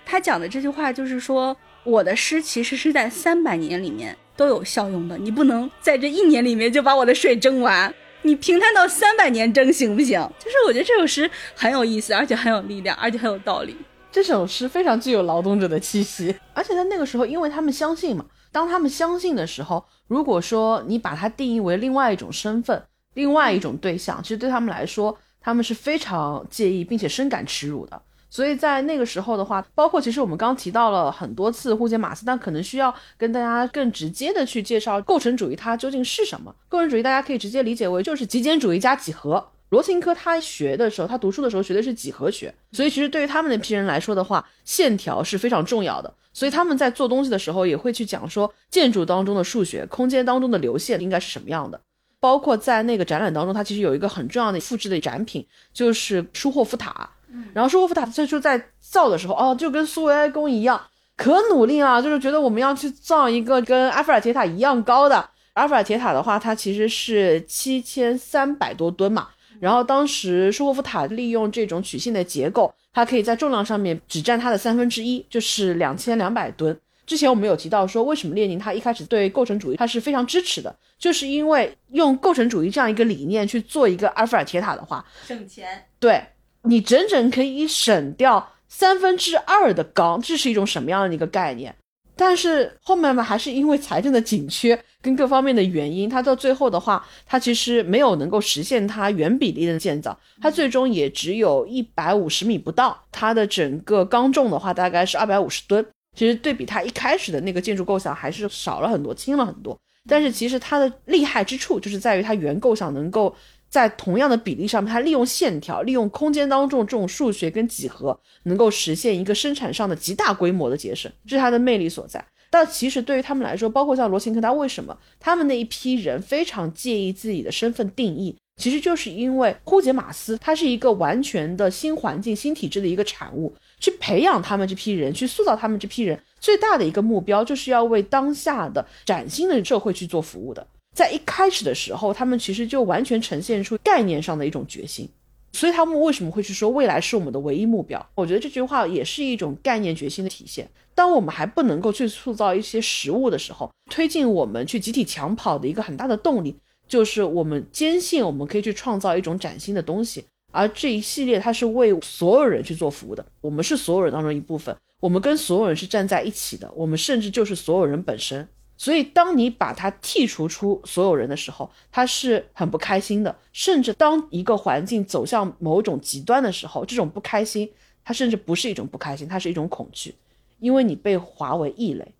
他讲的这句话就是说，我的诗其实是在三百年里面都有效用的，你不能在这一年里面就把我的税征完，你平摊到三百年征行不行？就是我觉得这首诗很有意思，而且很有力量，而且很有道理。这首诗非常具有劳动者的气息，而且在那个时候，因为他们相信嘛。当他们相信的时候，如果说你把它定义为另外一种身份、另外一种对象，其实对他们来说，他们是非常介意并且深感耻辱的。所以在那个时候的话，包括其实我们刚提到了很多次户杰马斯，但可能需要跟大家更直接的去介绍构成主义它究竟是什么。构成主义大家可以直接理解为就是极简主义加几何。罗琴科他学的时候，他读书的时候学的是几何学，所以其实对于他们那批人来说的话，线条是非常重要的。所以他们在做东西的时候，也会去讲说建筑当中的数学，空间当中的流线应该是什么样的。包括在那个展览当中，它其实有一个很重要的复制的展品，就是舒霍夫塔。然后舒霍夫塔最初在造的时候，哦，就跟苏维埃宫一样，可努力了，就是觉得我们要去造一个跟埃菲尔铁塔一样高的。埃菲尔铁塔的话，它其实是七千三百多吨嘛。然后当时舒霍夫塔利用这种曲线的结构，它可以在重量上面只占它的三分之一，就是两千两百吨。之前我们有提到说，为什么列宁他一开始对构成主义他是非常支持的，就是因为用构成主义这样一个理念去做一个埃菲尔铁塔的话，省钱。对你整整可以省掉三分之二的钢，这是一种什么样的一个概念？但是后面嘛，还是因为财政的紧缺，跟各方面的原因，它到最后的话，它其实没有能够实现它原比例的建造，它最终也只有一百五十米不到，它的整个钢重的话大概是二百五十吨，其实对比它一开始的那个建筑构想还是少了很多，轻了很多。但是其实它的厉害之处就是在于它原构想能够在同样的比例上面，它利用线条、利用空间当中这种数学跟几何，能够实现一个生产上的极大规模的节省，这是它的魅力所在。但其实对于他们来说，包括像罗琴科，他为什么他们那一批人非常介意自己的身份定义？其实就是因为呼杰马斯他是一个完全的新环境、新体制的一个产物，去培养他们这批人，去塑造他们这批人，最大的一个目标就是要为当下的崭新的社会去做服务的。在一开始的时候，他们其实就完全呈现出概念上的一种决心。所以他们为什么会去说未来是我们的唯一目标？我觉得这句话也是一种概念决心的体现。当我们还不能够去塑造一些实物的时候，推进我们去集体抢跑的一个很大的动力，就是我们坚信我们可以去创造一种崭新的东西。而这一系列它是为所有人去做服务的，我们是所有人当中一部分，我们跟所有人是站在一起的，我们甚至就是所有人本身。所以，当你把它剔除出所有人的时候，他是很不开心的。甚至当一个环境走向某种极端的时候，这种不开心，它甚至不是一种不开心，它是一种恐惧，因为你被划为异类。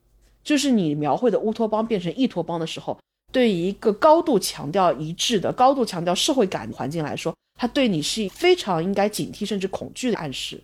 就是你描绘的乌托邦变成异托邦的时候，对于一个高度强调一致的、高度强调社会感的环境来说，它对你是非常应该警惕甚至恐惧的暗示。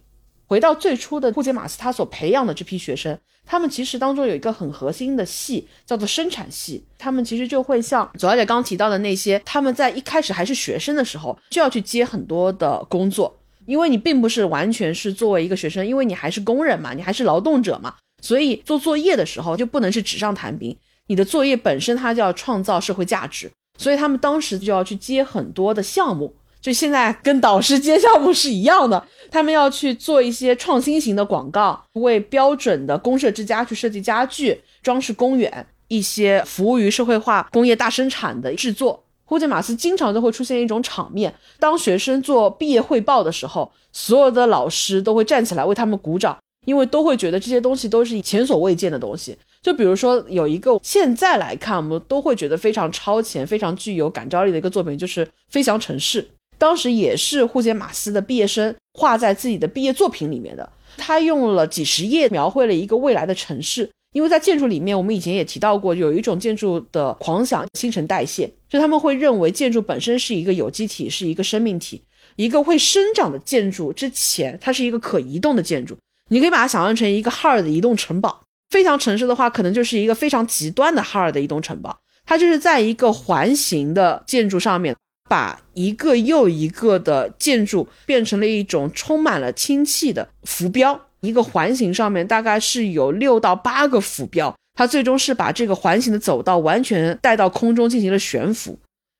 回到最初的库杰马斯他所培养的这批学生，他们其实当中有一个很核心的系，叫做生产系。他们其实就会像左小姐刚提到的那些，他们在一开始还是学生的时候，就要去接很多的工作，因为你并不是完全是作为一个学生，因为你还是工人嘛，你还是劳动者嘛，所以做作业的时候就不能是纸上谈兵，你的作业本身它就要创造社会价值，所以他们当时就要去接很多的项目。就现在跟导师接项目是一样的，他们要去做一些创新型的广告，为标准的公社之家去设计家具、装饰公园，一些服务于社会化工业大生产的制作。呼杰马斯经常都会出现一种场面，当学生做毕业汇报的时候，所有的老师都会站起来为他们鼓掌，因为都会觉得这些东西都是前所未见的东西。就比如说有一个现在来看，我们都会觉得非常超前、非常具有感召力的一个作品，就是《飞翔城市》。当时也是霍杰马斯的毕业生画在自己的毕业作品里面的。他用了几十页描绘了一个未来的城市。因为在建筑里面，我们以前也提到过，有一种建筑的狂想新陈代谢，就他们会认为建筑本身是一个有机体，是一个生命体，一个会生长的建筑之前，它是一个可移动的建筑。你可以把它想象成一个哈尔的移动城堡。飞翔城市的话，可能就是一个非常极端的哈尔的移动城堡，它就是在一个环形的建筑上面。把一个又一个的建筑变成了一种充满了氢气的浮标，一个环形上面大概是有六到八个浮标，它最终是把这个环形的走道完全带到空中进行了悬浮。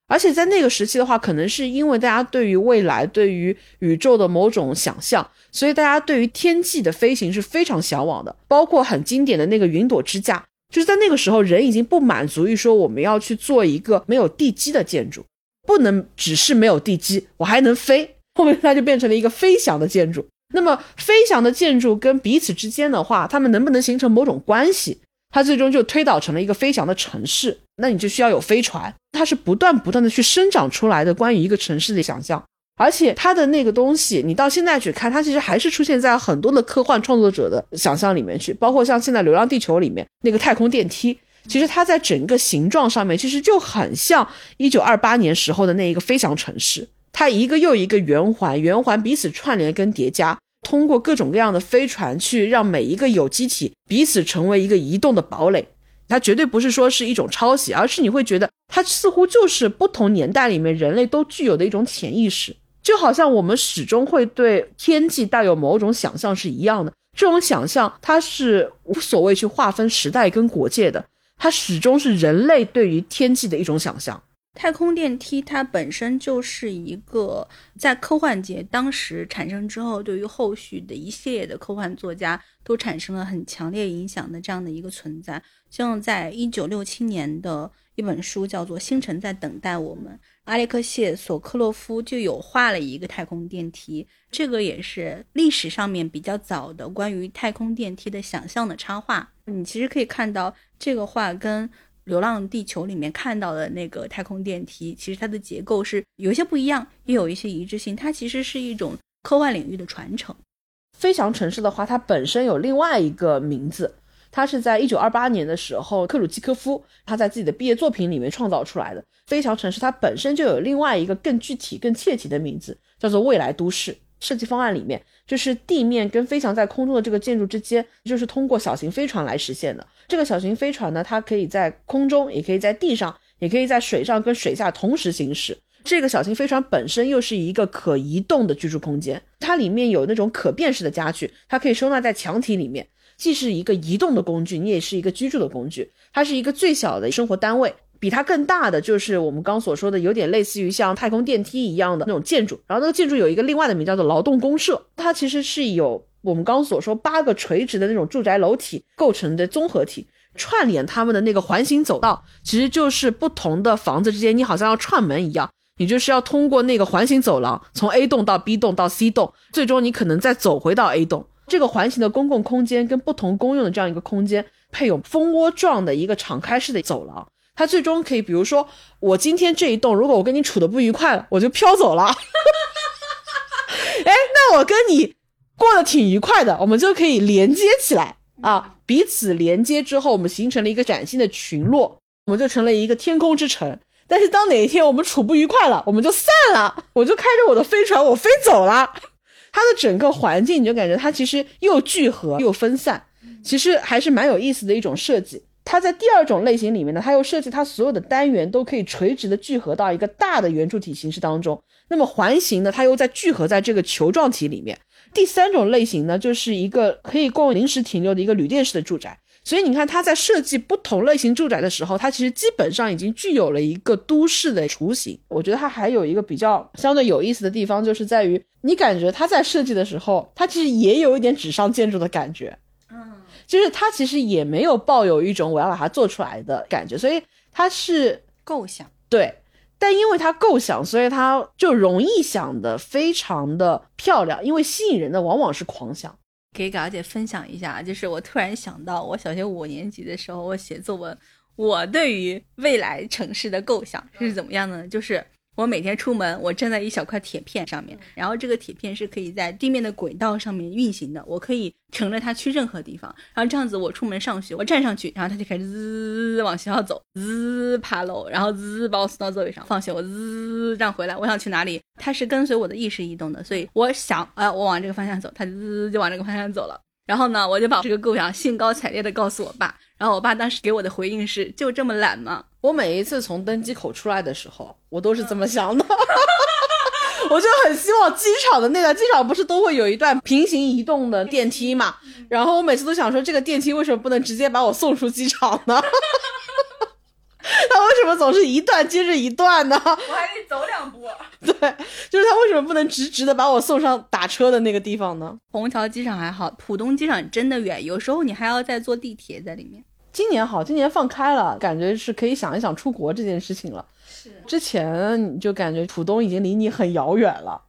而且在那个时期的话，可能是因为大家对于未来、对于宇宙的某种想象，所以大家对于天际的飞行是非常向往的。包括很经典的那个云朵支架，就是在那个时候，人已经不满足于说我们要去做一个没有地基的建筑。不能只是没有地基，我还能飞。后面它就变成了一个飞翔的建筑。那么飞翔的建筑跟彼此之间的话，它们能不能形成某种关系？它最终就推导成了一个飞翔的城市。那你就需要有飞船，它是不断不断的去生长出来的关于一个城市的想象。而且它的那个东西，你到现在去看，它其实还是出现在很多的科幻创作者的想象里面去，包括像现在《流浪地球》里面那个太空电梯。其实它在整个形状上面，其实就很像一九二八年时候的那一个飞翔城市。它一个又一个圆环，圆环彼此串联跟叠加，通过各种各样的飞船去让每一个有机体彼此成为一个移动的堡垒。它绝对不是说是一种抄袭，而是你会觉得它似乎就是不同年代里面人类都具有的一种潜意识，就好像我们始终会对天际带有某种想象是一样的。这种想象它是无所谓去划分时代跟国界的。它始终是人类对于天际的一种想象。太空电梯它本身就是一个在科幻界当时产生之后，对于后续的一系列的科幻作家都产生了很强烈影响的这样的一个存在。像在一九六七年的一本书叫做《星辰在等待我们》，阿列克谢索科洛夫就有画了一个太空电梯，这个也是历史上面比较早的关于太空电梯的想象的插画。你其实可以看到这个画跟流浪地球》里面看到的那个太空电梯，其实它的结构是有一些不一样，也有一些一致性。它其实是一种科幻领域的传承。飞翔城市的话，它本身有另外一个名字，它是在一九二八年的时候，克鲁奇科夫他在自己的毕业作品里面创造出来的。飞翔城市它本身就有另外一个更具体、更切题的名字，叫做未来都市。设计方案里面，就是地面跟飞翔在空中的这个建筑之间，就是通过小型飞船来实现的。这个小型飞船呢，它可以在空中，也可以在地上，也可以在水上跟水下同时行驶。这个小型飞船本身又是一个可移动的居住空间，它里面有那种可变式的家具，它可以收纳在墙体里面，既是一个移动的工具，你也是一个居住的工具。它是一个最小的生活单位。比它更大的就是我们刚所说的，有点类似于像太空电梯一样的那种建筑。然后那个建筑有一个另外的名叫做劳动公社，它其实是有我们刚所说八个垂直的那种住宅楼体构成的综合体，串联它们的那个环形走道，其实就是不同的房子之间，你好像要串门一样，你就是要通过那个环形走廊，从 A 栋到 B 栋到 C 栋，最终你可能再走回到 A 栋。这个环形的公共空间跟不同公用的这样一个空间，配有蜂窝状的一个敞开式的走廊。它最终可以，比如说，我今天这一栋，如果我跟你处的不愉快了，我就飘走了。哎，那我跟你过得挺愉快的，我们就可以连接起来啊，彼此连接之后，我们形成了一个崭新的群落，我们就成了一个天空之城。但是当哪一天我们处不愉快了，我们就散了，我就开着我的飞船，我飞走了。它的整个环境，你就感觉它其实又聚合又分散，其实还是蛮有意思的一种设计。它在第二种类型里面呢，它又设计它所有的单元都可以垂直的聚合到一个大的圆柱体形式当中。那么环形呢，它又在聚合在这个球状体里面。第三种类型呢，就是一个可以供临时停留的一个旅店式的住宅。所以你看，它在设计不同类型住宅的时候，它其实基本上已经具有了一个都市的雏形。我觉得它还有一个比较相对有意思的地方，就是在于你感觉它在设计的时候，它其实也有一点纸上建筑的感觉。嗯就是他其实也没有抱有一种我要把它做出来的感觉，所以他是构想对，但因为他构想，所以他就容易想的非常的漂亮，因为吸引人的往往是狂想。给嘎姐分享一下，就是我突然想到，我小学五年级的时候，我写作文，我对于未来城市的构想是怎么样的呢？就是。我每天出门，我站在一小块铁片上面，然后这个铁片是可以在地面的轨道上面运行的，我可以乘着它去任何地方。然后这样子，我出门上学，我站上去，然后它就开始滋往学校走，滋爬楼，然后滋把我送到座位上。放学我滋这样回来，我想去哪里，它是跟随我的意识移动的，所以我想，哎，我往这个方向走，它滋就往这个方向走了。然后呢，我就把这个构想兴高采烈地告诉我爸。然后我爸当时给我的回应是：就这么懒吗？我每一次从登机口出来的时候，我都是这么想的。我就很希望机场的那个机场不是都会有一段平行移动的电梯嘛？然后我每次都想说，这个电梯为什么不能直接把我送出机场呢？他为什么总是一段接着一段呢？我还得走两步。对，就是他为什么不能直直的把我送上打车的那个地方呢？虹桥机场还好，浦东机场真的远，有时候你还要再坐地铁在里面。今年好，今年放开了，感觉是可以想一想出国这件事情了。是，之前你就感觉浦东已经离你很遥远了。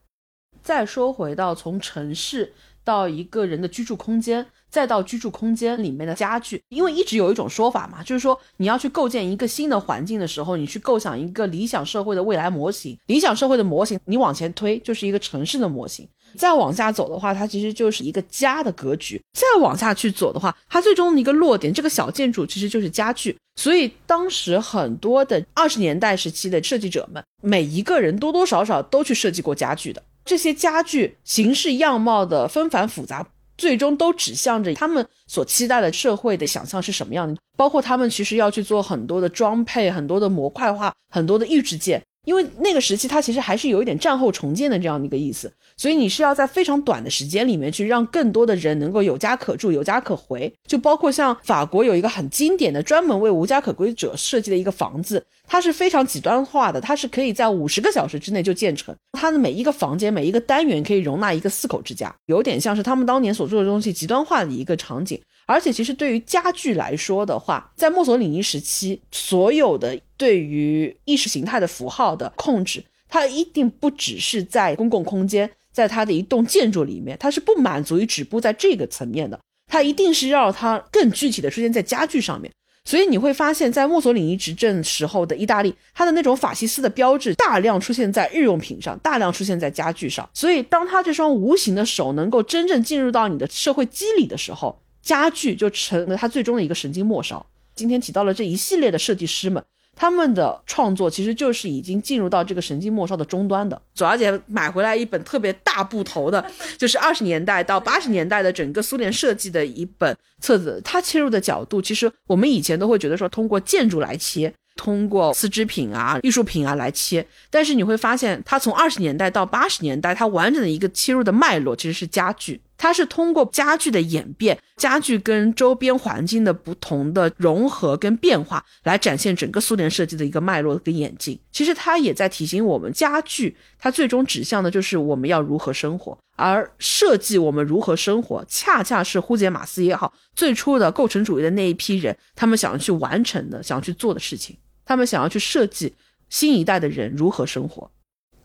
再说回到从城市到一个人的居住空间。再到居住空间里面的家具，因为一直有一种说法嘛，就是说你要去构建一个新的环境的时候，你去构想一个理想社会的未来模型。理想社会的模型，你往前推就是一个城市的模型。再往下走的话，它其实就是一个家的格局。再往下去走的话，它最终的一个落点，这个小建筑其实就是家具。所以当时很多的二十年代时期的设计者们，每一个人多多少少都去设计过家具的。这些家具形式样貌的纷繁复杂。最终都指向着他们所期待的社会的想象是什么样的，包括他们其实要去做很多的装配、很多的模块化、很多的预制件。因为那个时期，它其实还是有一点战后重建的这样的一个意思，所以你是要在非常短的时间里面去让更多的人能够有家可住、有家可回。就包括像法国有一个很经典的专门为无家可归者设计的一个房子，它是非常极端化的，它是可以在五十个小时之内就建成。它的每一个房间、每一个单元可以容纳一个四口之家，有点像是他们当年所做的东西极端化的一个场景。而且，其实对于家具来说的话，在墨索里尼时期，所有的对于意识形态的符号的控制，它一定不只是在公共空间，在它的一栋建筑里面，它是不满足于止步在这个层面的，它一定是让它更具体的出现在家具上面。所以你会发现在墨索里尼执政时候的意大利，它的那种法西斯的标志大量出现在日用品上，大量出现在家具上。所以，当他这双无形的手能够真正进入到你的社会机理的时候，家具就成了他最终的一个神经末梢。今天提到了这一系列的设计师们。他们的创作其实就是已经进入到这个神经末梢的终端的。左小姐买回来一本特别大部头的，就是二十年代到八十年代的整个苏联设计的一本册子。它切入的角度，其实我们以前都会觉得说通过建筑来切，通过丝织品啊、艺术品啊来切。但是你会发现，它从二十年代到八十年代，它完整的一个切入的脉络其实是家具。它是通过家具的演变，家具跟周边环境的不同的融合跟变化，来展现整个苏联设计的一个脉络跟演进。其实它也在提醒我们，家具它最终指向的就是我们要如何生活，而设计我们如何生活，恰恰是呼杰马斯也好，最初的构成主义的那一批人，他们想要去完成的、想要去做的事情，他们想要去设计新一代的人如何生活。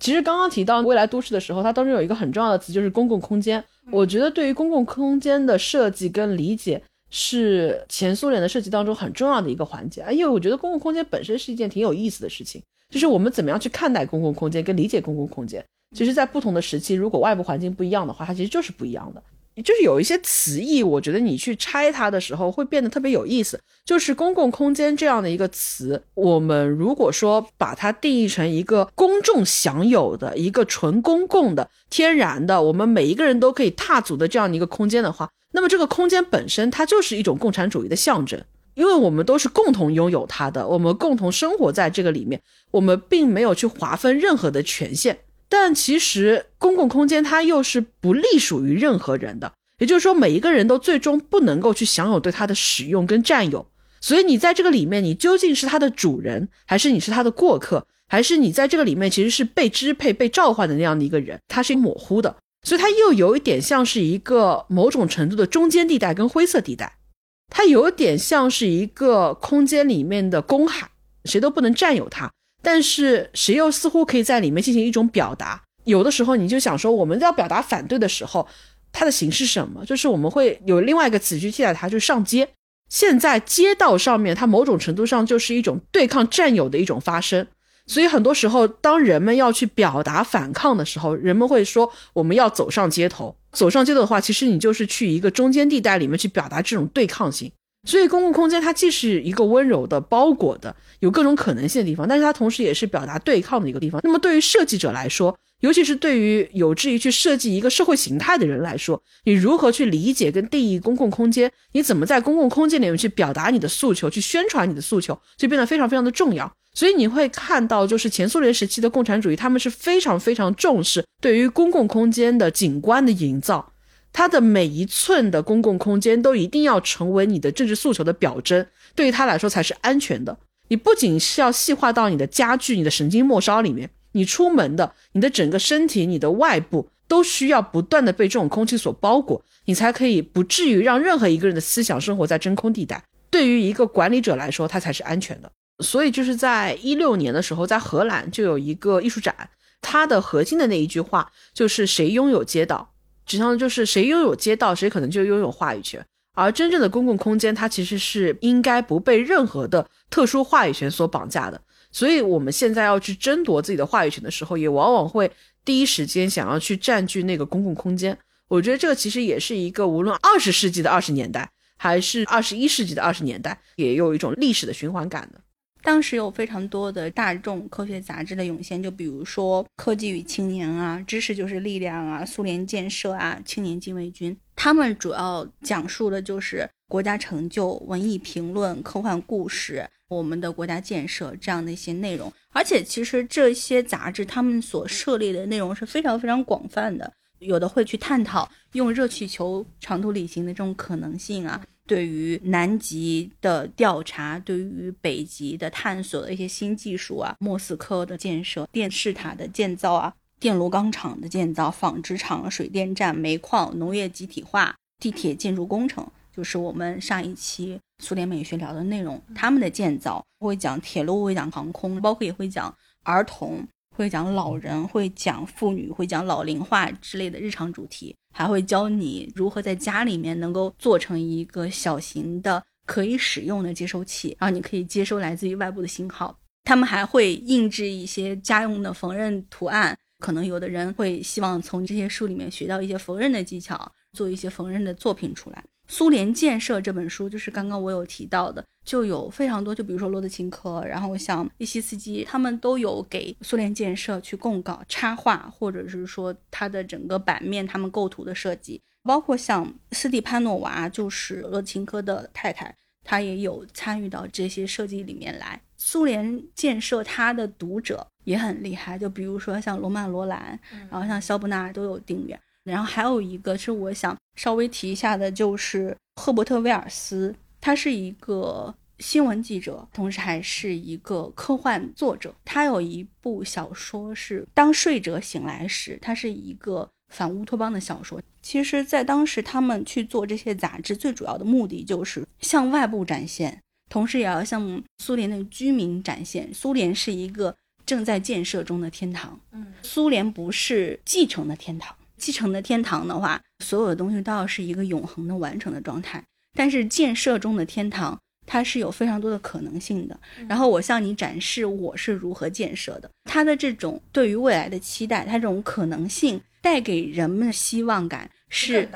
其实刚刚提到未来都市的时候，它当中有一个很重要的词，就是公共空间。我觉得对于公共空间的设计跟理解，是前苏联的设计当中很重要的一个环节。因为我觉得公共空间本身是一件挺有意思的事情，就是我们怎么样去看待公共空间跟理解公共空间。其实，在不同的时期，如果外部环境不一样的话，它其实就是不一样的。就是有一些词义，我觉得你去拆它的时候会变得特别有意思。就是公共空间这样的一个词，我们如果说把它定义成一个公众享有的一个纯公共的、天然的，我们每一个人都可以踏足的这样的一个空间的话，那么这个空间本身它就是一种共产主义的象征，因为我们都是共同拥有它的，我们共同生活在这个里面，我们并没有去划分任何的权限。但其实公共空间它又是不隶属于任何人的，也就是说每一个人都最终不能够去享有对它的使用跟占有。所以你在这个里面，你究竟是它的主人，还是你是它的过客，还是你在这个里面其实是被支配、被召唤的那样的一个人？它是模糊的，所以它又有一点像是一个某种程度的中间地带跟灰色地带，它有点像是一个空间里面的公海，谁都不能占有它。但是谁又似乎可以在里面进行一种表达？有的时候你就想说，我们要表达反对的时候，它的形式什么？就是我们会有另外一个词去替代它，就是上街。现在街道上面，它某种程度上就是一种对抗占有的一种发生。所以很多时候，当人们要去表达反抗的时候，人们会说我们要走上街头。走上街头的话，其实你就是去一个中间地带里面去表达这种对抗性。所以，公共空间它既是一个温柔的、包裹的、有各种可能性的地方，但是它同时也是表达对抗的一个地方。那么，对于设计者来说，尤其是对于有志于去设计一个社会形态的人来说，你如何去理解跟定义公共空间？你怎么在公共空间里面去表达你的诉求、去宣传你的诉求，就变得非常非常的重要。所以，你会看到，就是前苏联时期的共产主义，他们是非常非常重视对于公共空间的景观的营造。它的每一寸的公共空间都一定要成为你的政治诉求的表征，对于他来说才是安全的。你不仅是要细化到你的家具、你的神经末梢里面，你出门的、你的整个身体、你的外部都需要不断的被这种空气所包裹，你才可以不至于让任何一个人的思想生活在真空地带。对于一个管理者来说，他才是安全的。所以就是在一六年的时候，在荷兰就有一个艺术展，它的核心的那一句话就是“谁拥有街道”。实际上就是谁拥有街道，谁可能就拥有话语权。而真正的公共空间，它其实是应该不被任何的特殊话语权所绑架的。所以，我们现在要去争夺自己的话语权的时候，也往往会第一时间想要去占据那个公共空间。我觉得这个其实也是一个无论二十世纪的二十年代，还是二十一世纪的二十年代，也有一种历史的循环感的。当时有非常多的大众科学杂志的涌现，就比如说《科技与青年》啊，《知识就是力量》啊，《苏联建设》啊，《青年禁卫军》。他们主要讲述的就是国家成就、文艺评论、科幻故事、我们的国家建设这样的一些内容。而且，其实这些杂志他们所涉猎的内容是非常非常广泛的，有的会去探讨用热气球长途旅行的这种可能性啊。对于南极的调查，对于北极的探索的一些新技术啊，莫斯科的建设、电视塔的建造啊，电炉钢厂的建造、纺织厂、水电站、煤矿、农业集体化、地铁建筑工程，就是我们上一期苏联美学聊的内容。他们的建造会讲铁路，会讲航空，包括也会讲儿童。会讲老人，会讲妇女，会讲老龄化之类的日常主题，还会教你如何在家里面能够做成一个小型的可以使用的接收器，然后你可以接收来自于外部的信号。他们还会印制一些家用的缝纫图案，可能有的人会希望从这些书里面学到一些缝纫的技巧，做一些缝纫的作品出来。苏联建设这本书就是刚刚我有提到的，就有非常多，就比如说罗德琴科，然后像利西斯基，他们都有给苏联建设去供稿、插画，或者是说它的整个版面他们构图的设计，包括像斯蒂潘诺娃，就是罗德钦科的太太，她也有参与到这些设计里面来。苏联建设它的读者也很厉害，就比如说像罗曼·罗兰，然后像肖伯纳都有订阅。然后还有一个是我想稍微提一下的，就是赫伯特·威尔斯，他是一个新闻记者，同时还是一个科幻作者。他有一部小说是《当睡者醒来时》，它是一个反乌托邦的小说。其实，在当时他们去做这些杂志，最主要的目的就是向外部展现。同时，也要向苏联的居民展现，苏联是一个正在建设中的天堂。嗯，苏联不是继承的天堂，继承的天堂的话，所有的东西都要是一个永恒的完成的状态。但是建设中的天堂，它是有非常多的可能性的。然后我向你展示我是如何建设的，它的这种对于未来的期待，它这种可能性带给人们的希望感是，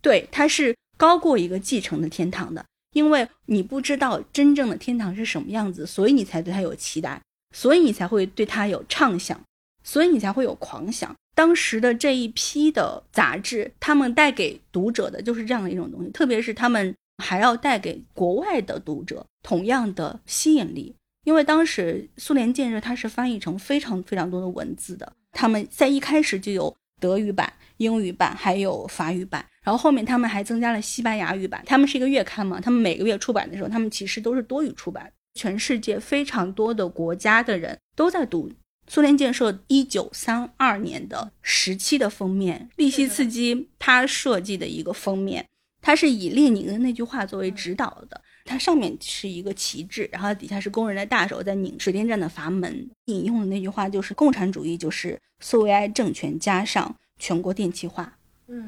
对，它是高过一个继承的天堂的。因为你不知道真正的天堂是什么样子，所以你才对它有期待，所以你才会对它有畅想，所以你才会有狂想。当时的这一批的杂志，他们带给读者的就是这样的一种东西，特别是他们还要带给国外的读者同样的吸引力。因为当时苏联建设它是翻译成非常非常多的文字的，他们在一开始就有德语版、英语版，还有法语版。然后后面他们还增加了西班牙语版，他们是一个月刊嘛，他们每个月出版的时候，他们其实都是多语出版。全世界非常多的国家的人都在读苏联建设一九三二年的时期的封面，利希茨基他设计的一个封面，它是以列宁的那句话作为指导的，它上面是一个旗帜，然后底下是工人的大手在拧水电站的阀门，引用的那句话就是共产主义就是苏维埃政权加上全国电气化。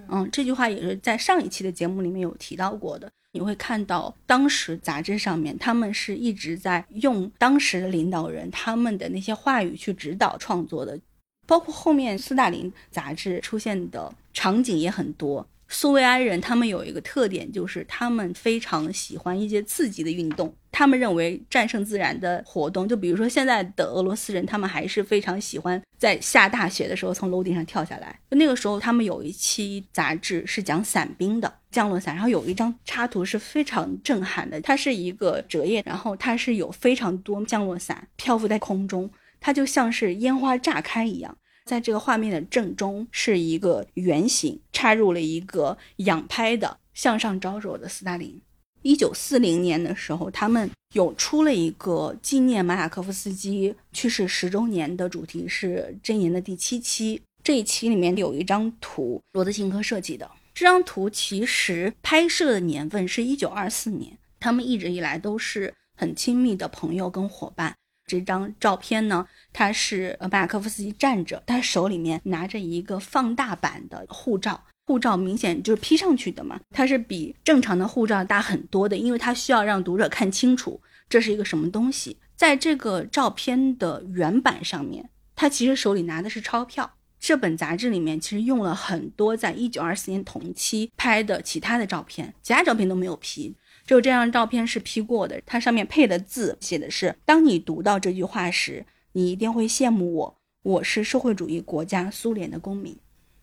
嗯这句话也是在上一期的节目里面有提到过的。你会看到当时杂志上面，他们是一直在用当时的领导人他们的那些话语去指导创作的，包括后面斯大林杂志出现的场景也很多。苏维埃人他们有一个特点，就是他们非常喜欢一些刺激的运动。他们认为战胜自然的活动，就比如说现在的俄罗斯人，他们还是非常喜欢在下大雪的时候从楼顶上跳下来。那个时候，他们有一期杂志是讲伞兵的降落伞，然后有一张插图是非常震撼的，它是一个折页，然后它是有非常多降落伞漂浮在空中，它就像是烟花炸开一样。在这个画面的正中是一个圆形，插入了一个仰拍的向上招手的斯大林。一九四零年的时候，他们有出了一个纪念马雅科夫斯基去世十周年的主题是箴言的第七期。这一期里面有一张图，罗德钦科设计的。这张图其实拍摄的年份是一九二四年，他们一直以来都是很亲密的朋友跟伙伴。这张照片呢，他是呃马雅科夫斯基站着，他手里面拿着一个放大版的护照，护照明显就是 P 上去的嘛，它是比正常的护照大很多的，因为它需要让读者看清楚这是一个什么东西。在这个照片的原版上面，他其实手里拿的是钞票。这本杂志里面其实用了很多在一九二四年同期拍的其他的照片，其他照片都没有 P。只有这张照片是 P 过的，它上面配的字写的是：当你读到这句话时，你一定会羡慕我，我是社会主义国家苏联的公民。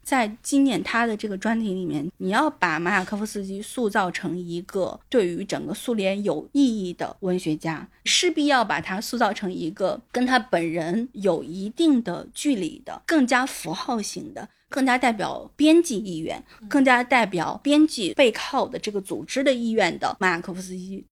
在纪念他的这个专题里面，你要把马雅科夫斯基塑造成一个对于整个苏联有意义的文学家，势必要把他塑造成一个跟他本人有一定的距离的、更加符号型的。更加代表编辑意愿，更加代表编辑背靠的这个组织的意愿的马雅科夫斯基，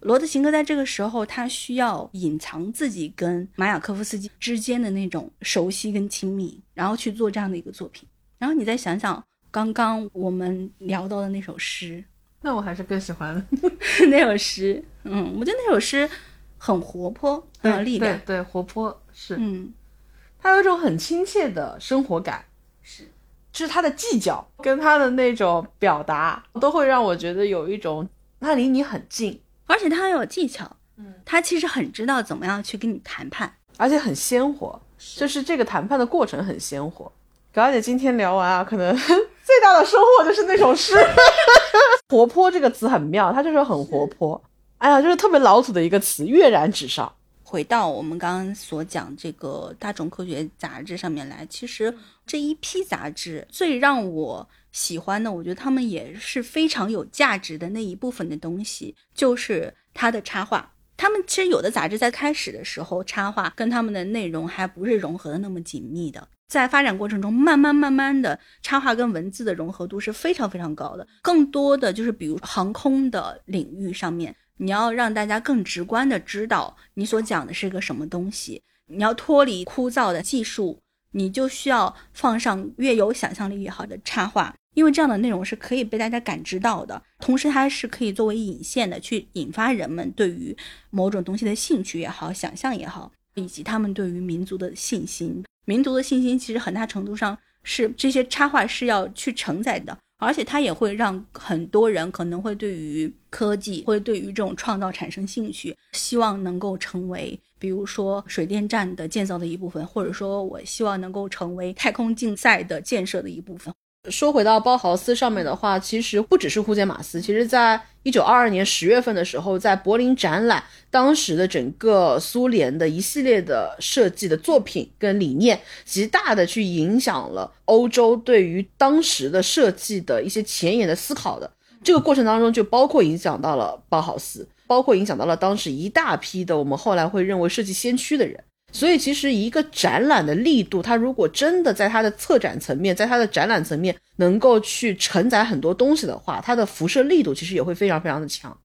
罗德琴科在这个时候，他需要隐藏自己跟马雅科夫斯基之间的那种熟悉跟亲密，然后去做这样的一个作品。然后你再想想刚刚我们聊到的那首诗，那我还是更喜欢 那首诗。嗯，我觉得那首诗很活泼，很有力量，对，活泼是，嗯，它有一种很亲切的生活感。是，就是他的技巧跟他的那种表达，都会让我觉得有一种他离你很近，而且他很有技巧，嗯，他其实很知道怎么样去跟你谈判，而且很鲜活，就是这个谈判的过程很鲜活。高姐今天聊完啊，可能 最大的收获就是那首诗，活泼这个词很妙，它就是很活泼。哎呀，就是特别老土的一个词，跃然纸上。回到我们刚刚所讲这个大众科学杂志上面来，其实这一批杂志最让我喜欢的，我觉得他们也是非常有价值的那一部分的东西，就是它的插画。他们其实有的杂志在开始的时候，插画跟他们的内容还不是融合的那么紧密的，在发展过程中，慢慢慢慢的插画跟文字的融合度是非常非常高的。更多的就是比如航空的领域上面。你要让大家更直观的知道你所讲的是个什么东西，你要脱离枯燥的技术，你就需要放上越有想象力越好的插画，因为这样的内容是可以被大家感知到的，同时它是可以作为引线的，去引发人们对于某种东西的兴趣也好，想象也好，以及他们对于民族的信心。民族的信心其实很大程度上是这些插画是要去承载的。而且它也会让很多人可能会对于科技，会对于这种创造产生兴趣，希望能够成为，比如说水电站的建造的一部分，或者说我希望能够成为太空竞赛的建设的一部分。说回到包豪斯上面的话，其实不只是呼杰马斯，其实在一九二二年十月份的时候，在柏林展览，当时的整个苏联的一系列的设计的作品跟理念，极大的去影响了欧洲对于当时的设计的一些前沿的思考的这个过程当中，就包括影响到了包豪斯，包括影响到了当时一大批的我们后来会认为设计先驱的人。所以，其实一个展览的力度，它如果真的在它的策展层面，在它的展览层面能够去承载很多东西的话，它的辐射力度其实也会非常非常的强。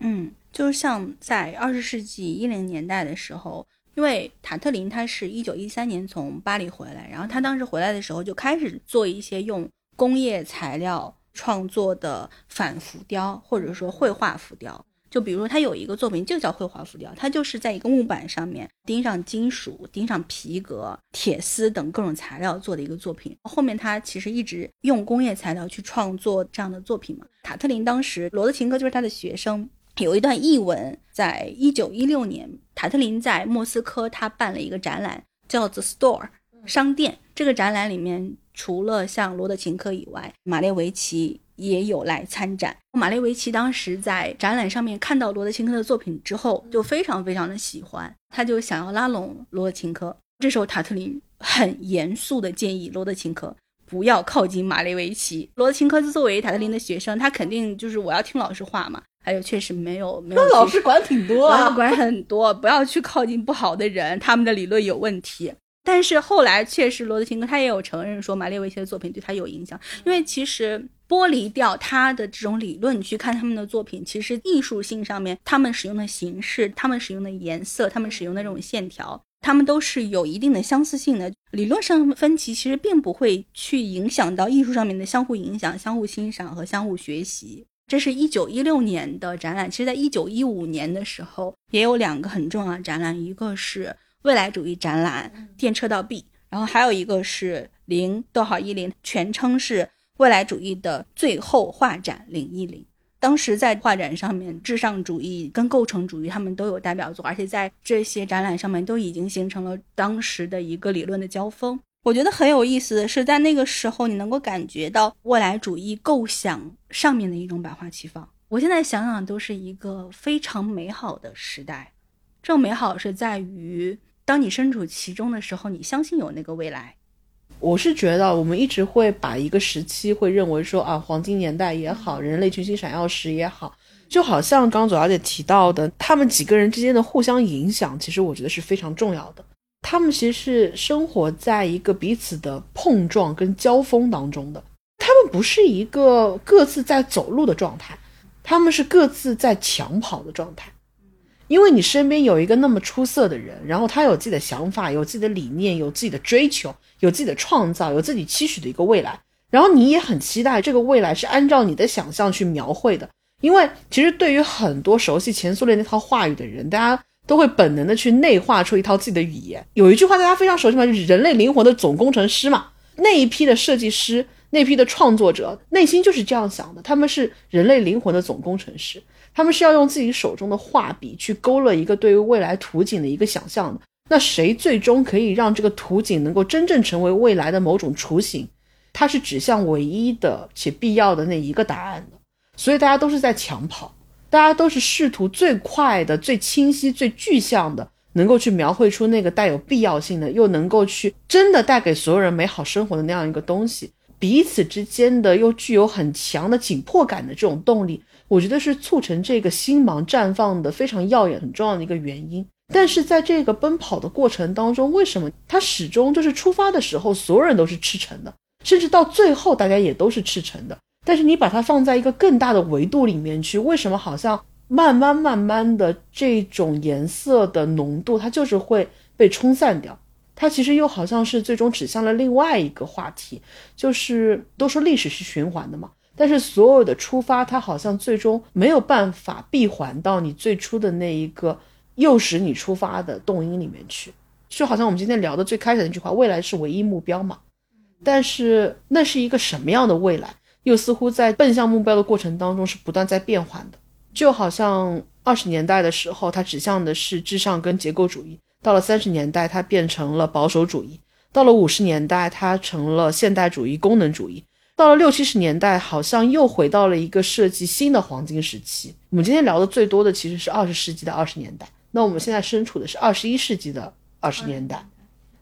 嗯，就是像在二十世纪一零年代的时候，因为塔特林他是一九一三年从巴黎回来，然后他当时回来的时候就开始做一些用工业材料创作的反浮雕，或者说绘画浮雕。就比如说，他有一个作品就叫绘画浮雕，他就是在一个木板上面钉上金属、钉上皮革、铁丝等各种材料做的一个作品。后面他其实一直用工业材料去创作这样的作品嘛。塔特林当时罗德琴科就是他的学生，有一段译文，在一九一六年，塔特林在莫斯科他办了一个展览，叫 The Store 商店。这个展览里面除了像罗德琴科以外，马列维奇。也有来参展。马列维奇当时在展览上面看到罗德琴科的作品之后，就非常非常的喜欢，他就想要拉拢罗德琴科。这时候塔特林很严肃的建议罗德琴科不要靠近马列维奇。罗德琴科作为塔特林的学生，他肯定就是我要听老师话嘛。还有确实没有没有，那老师管挺多啊，管很多，不要去靠近不好的人，他们的理论有问题。但是后来确实罗德钦科他也有承认说马列维奇的作品对他有影响，因为其实。剥离掉他的这种理论，你去看他们的作品，其实艺术性上面，他们使用的形式，他们使用的颜色，他们使用的这种线条，他们都是有一定的相似性的。理论上分歧其实并不会去影响到艺术上面的相互影响、相互欣赏和相互学习。这是一九一六年的展览，其实在一九一五年的时候也有两个很重要的展览，一个是未来主义展览电车道 B，然后还有一个是零逗号一零，全称是。未来主义的最后画展零一零，当时在画展上面，至上主义跟构成主义他们都有代表作，而且在这些展览上面都已经形成了当时的一个理论的交锋。我觉得很有意思的是，在那个时候，你能够感觉到未来主义构想上面的一种百花齐放。我现在想想，都是一个非常美好的时代。这种美好是在于，当你身处其中的时候，你相信有那个未来。我是觉得，我们一直会把一个时期会认为说啊，黄金年代也好，人类群星闪耀时也好，就好像刚左小姐提到的，他们几个人之间的互相影响，其实我觉得是非常重要的。他们其实是生活在一个彼此的碰撞跟交锋当中的，他们不是一个各自在走路的状态，他们是各自在抢跑的状态。因为你身边有一个那么出色的人，然后他有自己的想法，有自己的理念，有自己的追求，有自己的创造，有自己期许的一个未来，然后你也很期待这个未来是按照你的想象去描绘的。因为其实对于很多熟悉前苏联那套话语的人，大家都会本能的去内化出一套自己的语言。有一句话大家非常熟悉嘛，就是人类灵魂的总工程师嘛。那一批的设计师，那批的创作者内心就是这样想的，他们是人类灵魂的总工程师，他们是要用自己手中的画笔去勾勒一个对于未来图景的一个想象的。那谁最终可以让这个图景能够真正成为未来的某种雏形？它是指向唯一的且必要的那一个答案的。所以大家都是在抢跑，大家都是试图最快的、最清晰、最具象的，能够去描绘出那个带有必要性的，又能够去真的带给所有人美好生活的那样一个东西。彼此之间的又具有很强的紧迫感的这种动力，我觉得是促成这个星芒绽放的非常耀眼、很重要的一个原因。但是在这个奔跑的过程当中，为什么它始终就是出发的时候，所有人都是赤诚的，甚至到最后大家也都是赤诚的？但是你把它放在一个更大的维度里面去，为什么好像慢慢慢慢的这种颜色的浓度，它就是会被冲散掉？它其实又好像是最终指向了另外一个话题，就是都说历史是循环的嘛，但是所有的出发，它好像最终没有办法闭环到你最初的那一个。诱使你出发的动因里面去，就好像我们今天聊的最开始那句话：“未来是唯一目标嘛。”但是那是一个什么样的未来？又似乎在奔向目标的过程当中是不断在变换的。就好像二十年代的时候，它指向的是至上跟结构主义；到了三十年代，它变成了保守主义；到了五十年代，它成了现代主义、功能主义；到了六七十年代，好像又回到了一个设计新的黄金时期。我们今天聊的最多的其实是二十世纪的二十年代。那我们现在身处的是二十一世纪的二十年代，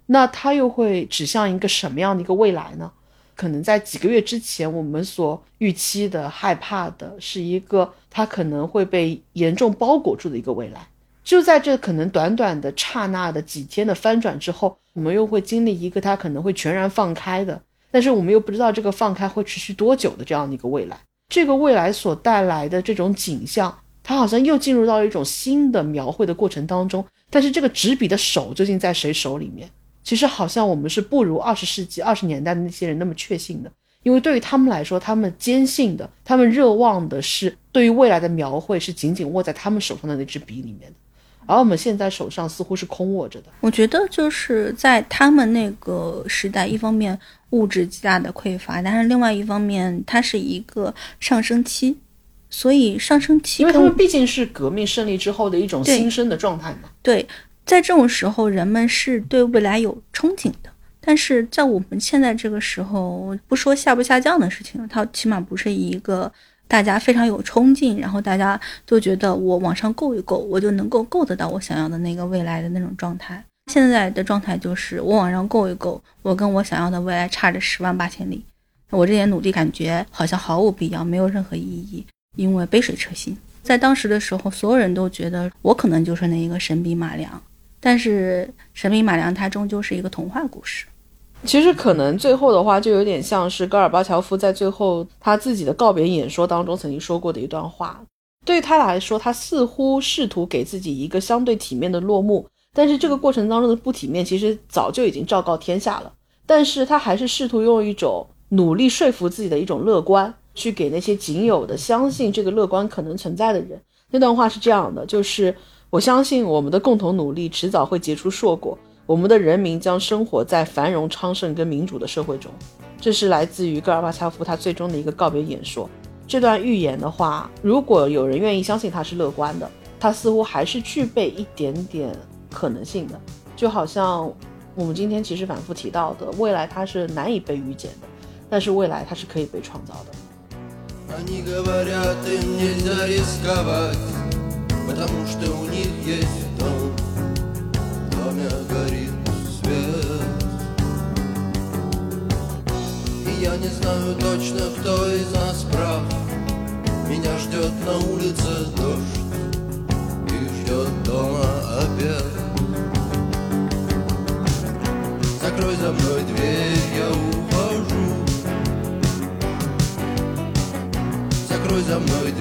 那它又会指向一个什么样的一个未来呢？可能在几个月之前，我们所预期的、害怕的是一个它可能会被严重包裹住的一个未来。就在这可能短短的刹那的几天的翻转之后，我们又会经历一个它可能会全然放开的，但是我们又不知道这个放开会持续多久的这样的一个未来。这个未来所带来的这种景象。它好像又进入到一种新的描绘的过程当中，但是这个执笔的手究竟在谁手里面？其实好像我们是不如二十世纪二十年代的那些人那么确信的，因为对于他们来说，他们坚信的，他们热望的是对于未来的描绘是紧紧握在他们手上的那支笔里面的，而我们现在手上似乎是空握着的。我觉得就是在他们那个时代，一方面物质极大的匮乏，但是另外一方面，它是一个上升期。所以上升期，因为他们毕竟是革命胜利之后的一种新生的状态嘛。对，在这种时候，人们是对未来有憧憬的。但是在我们现在这个时候，不说下不下降的事情，它起码不是一个大家非常有冲劲，然后大家都觉得我往上够一够，我就能够够得到我想要的那个未来的那种状态。现在的状态就是我往上够一够，我跟我想要的未来差着十万八千里，我这点努力感觉好像毫无必要，没有任何意义。因为杯水车薪，在当时的时候，所有人都觉得我可能就是那一个神笔马良，但是神笔马良它终究是一个童话故事。其实可能最后的话，就有点像是戈尔巴乔夫在最后他自己的告别演说当中曾经说过的一段话。对他来说，他似乎试图给自己一个相对体面的落幕，但是这个过程当中的不体面其实早就已经昭告天下了。但是他还是试图用一种努力说服自己的一种乐观。去给那些仅有的相信这个乐观可能存在的人，那段话是这样的：就是我相信我们的共同努力迟早会结出硕果，我们的人民将生活在繁荣昌盛跟民主的社会中。这是来自于戈尔巴乔夫他最终的一个告别演说。这段预言的话，如果有人愿意相信他是乐观的，他似乎还是具备一点点可能性的。就好像我们今天其实反复提到的，未来它是难以被预见的，但是未来它是可以被创造的。Они говорят, им нельзя рисковать, потому что у них есть дом, в доме горит свет. И я не знаю точно, кто из нас прав, меня ждет на улице дождь и Ждет дома обед. Закрой за мной дверь, я ухожу. закрой за мной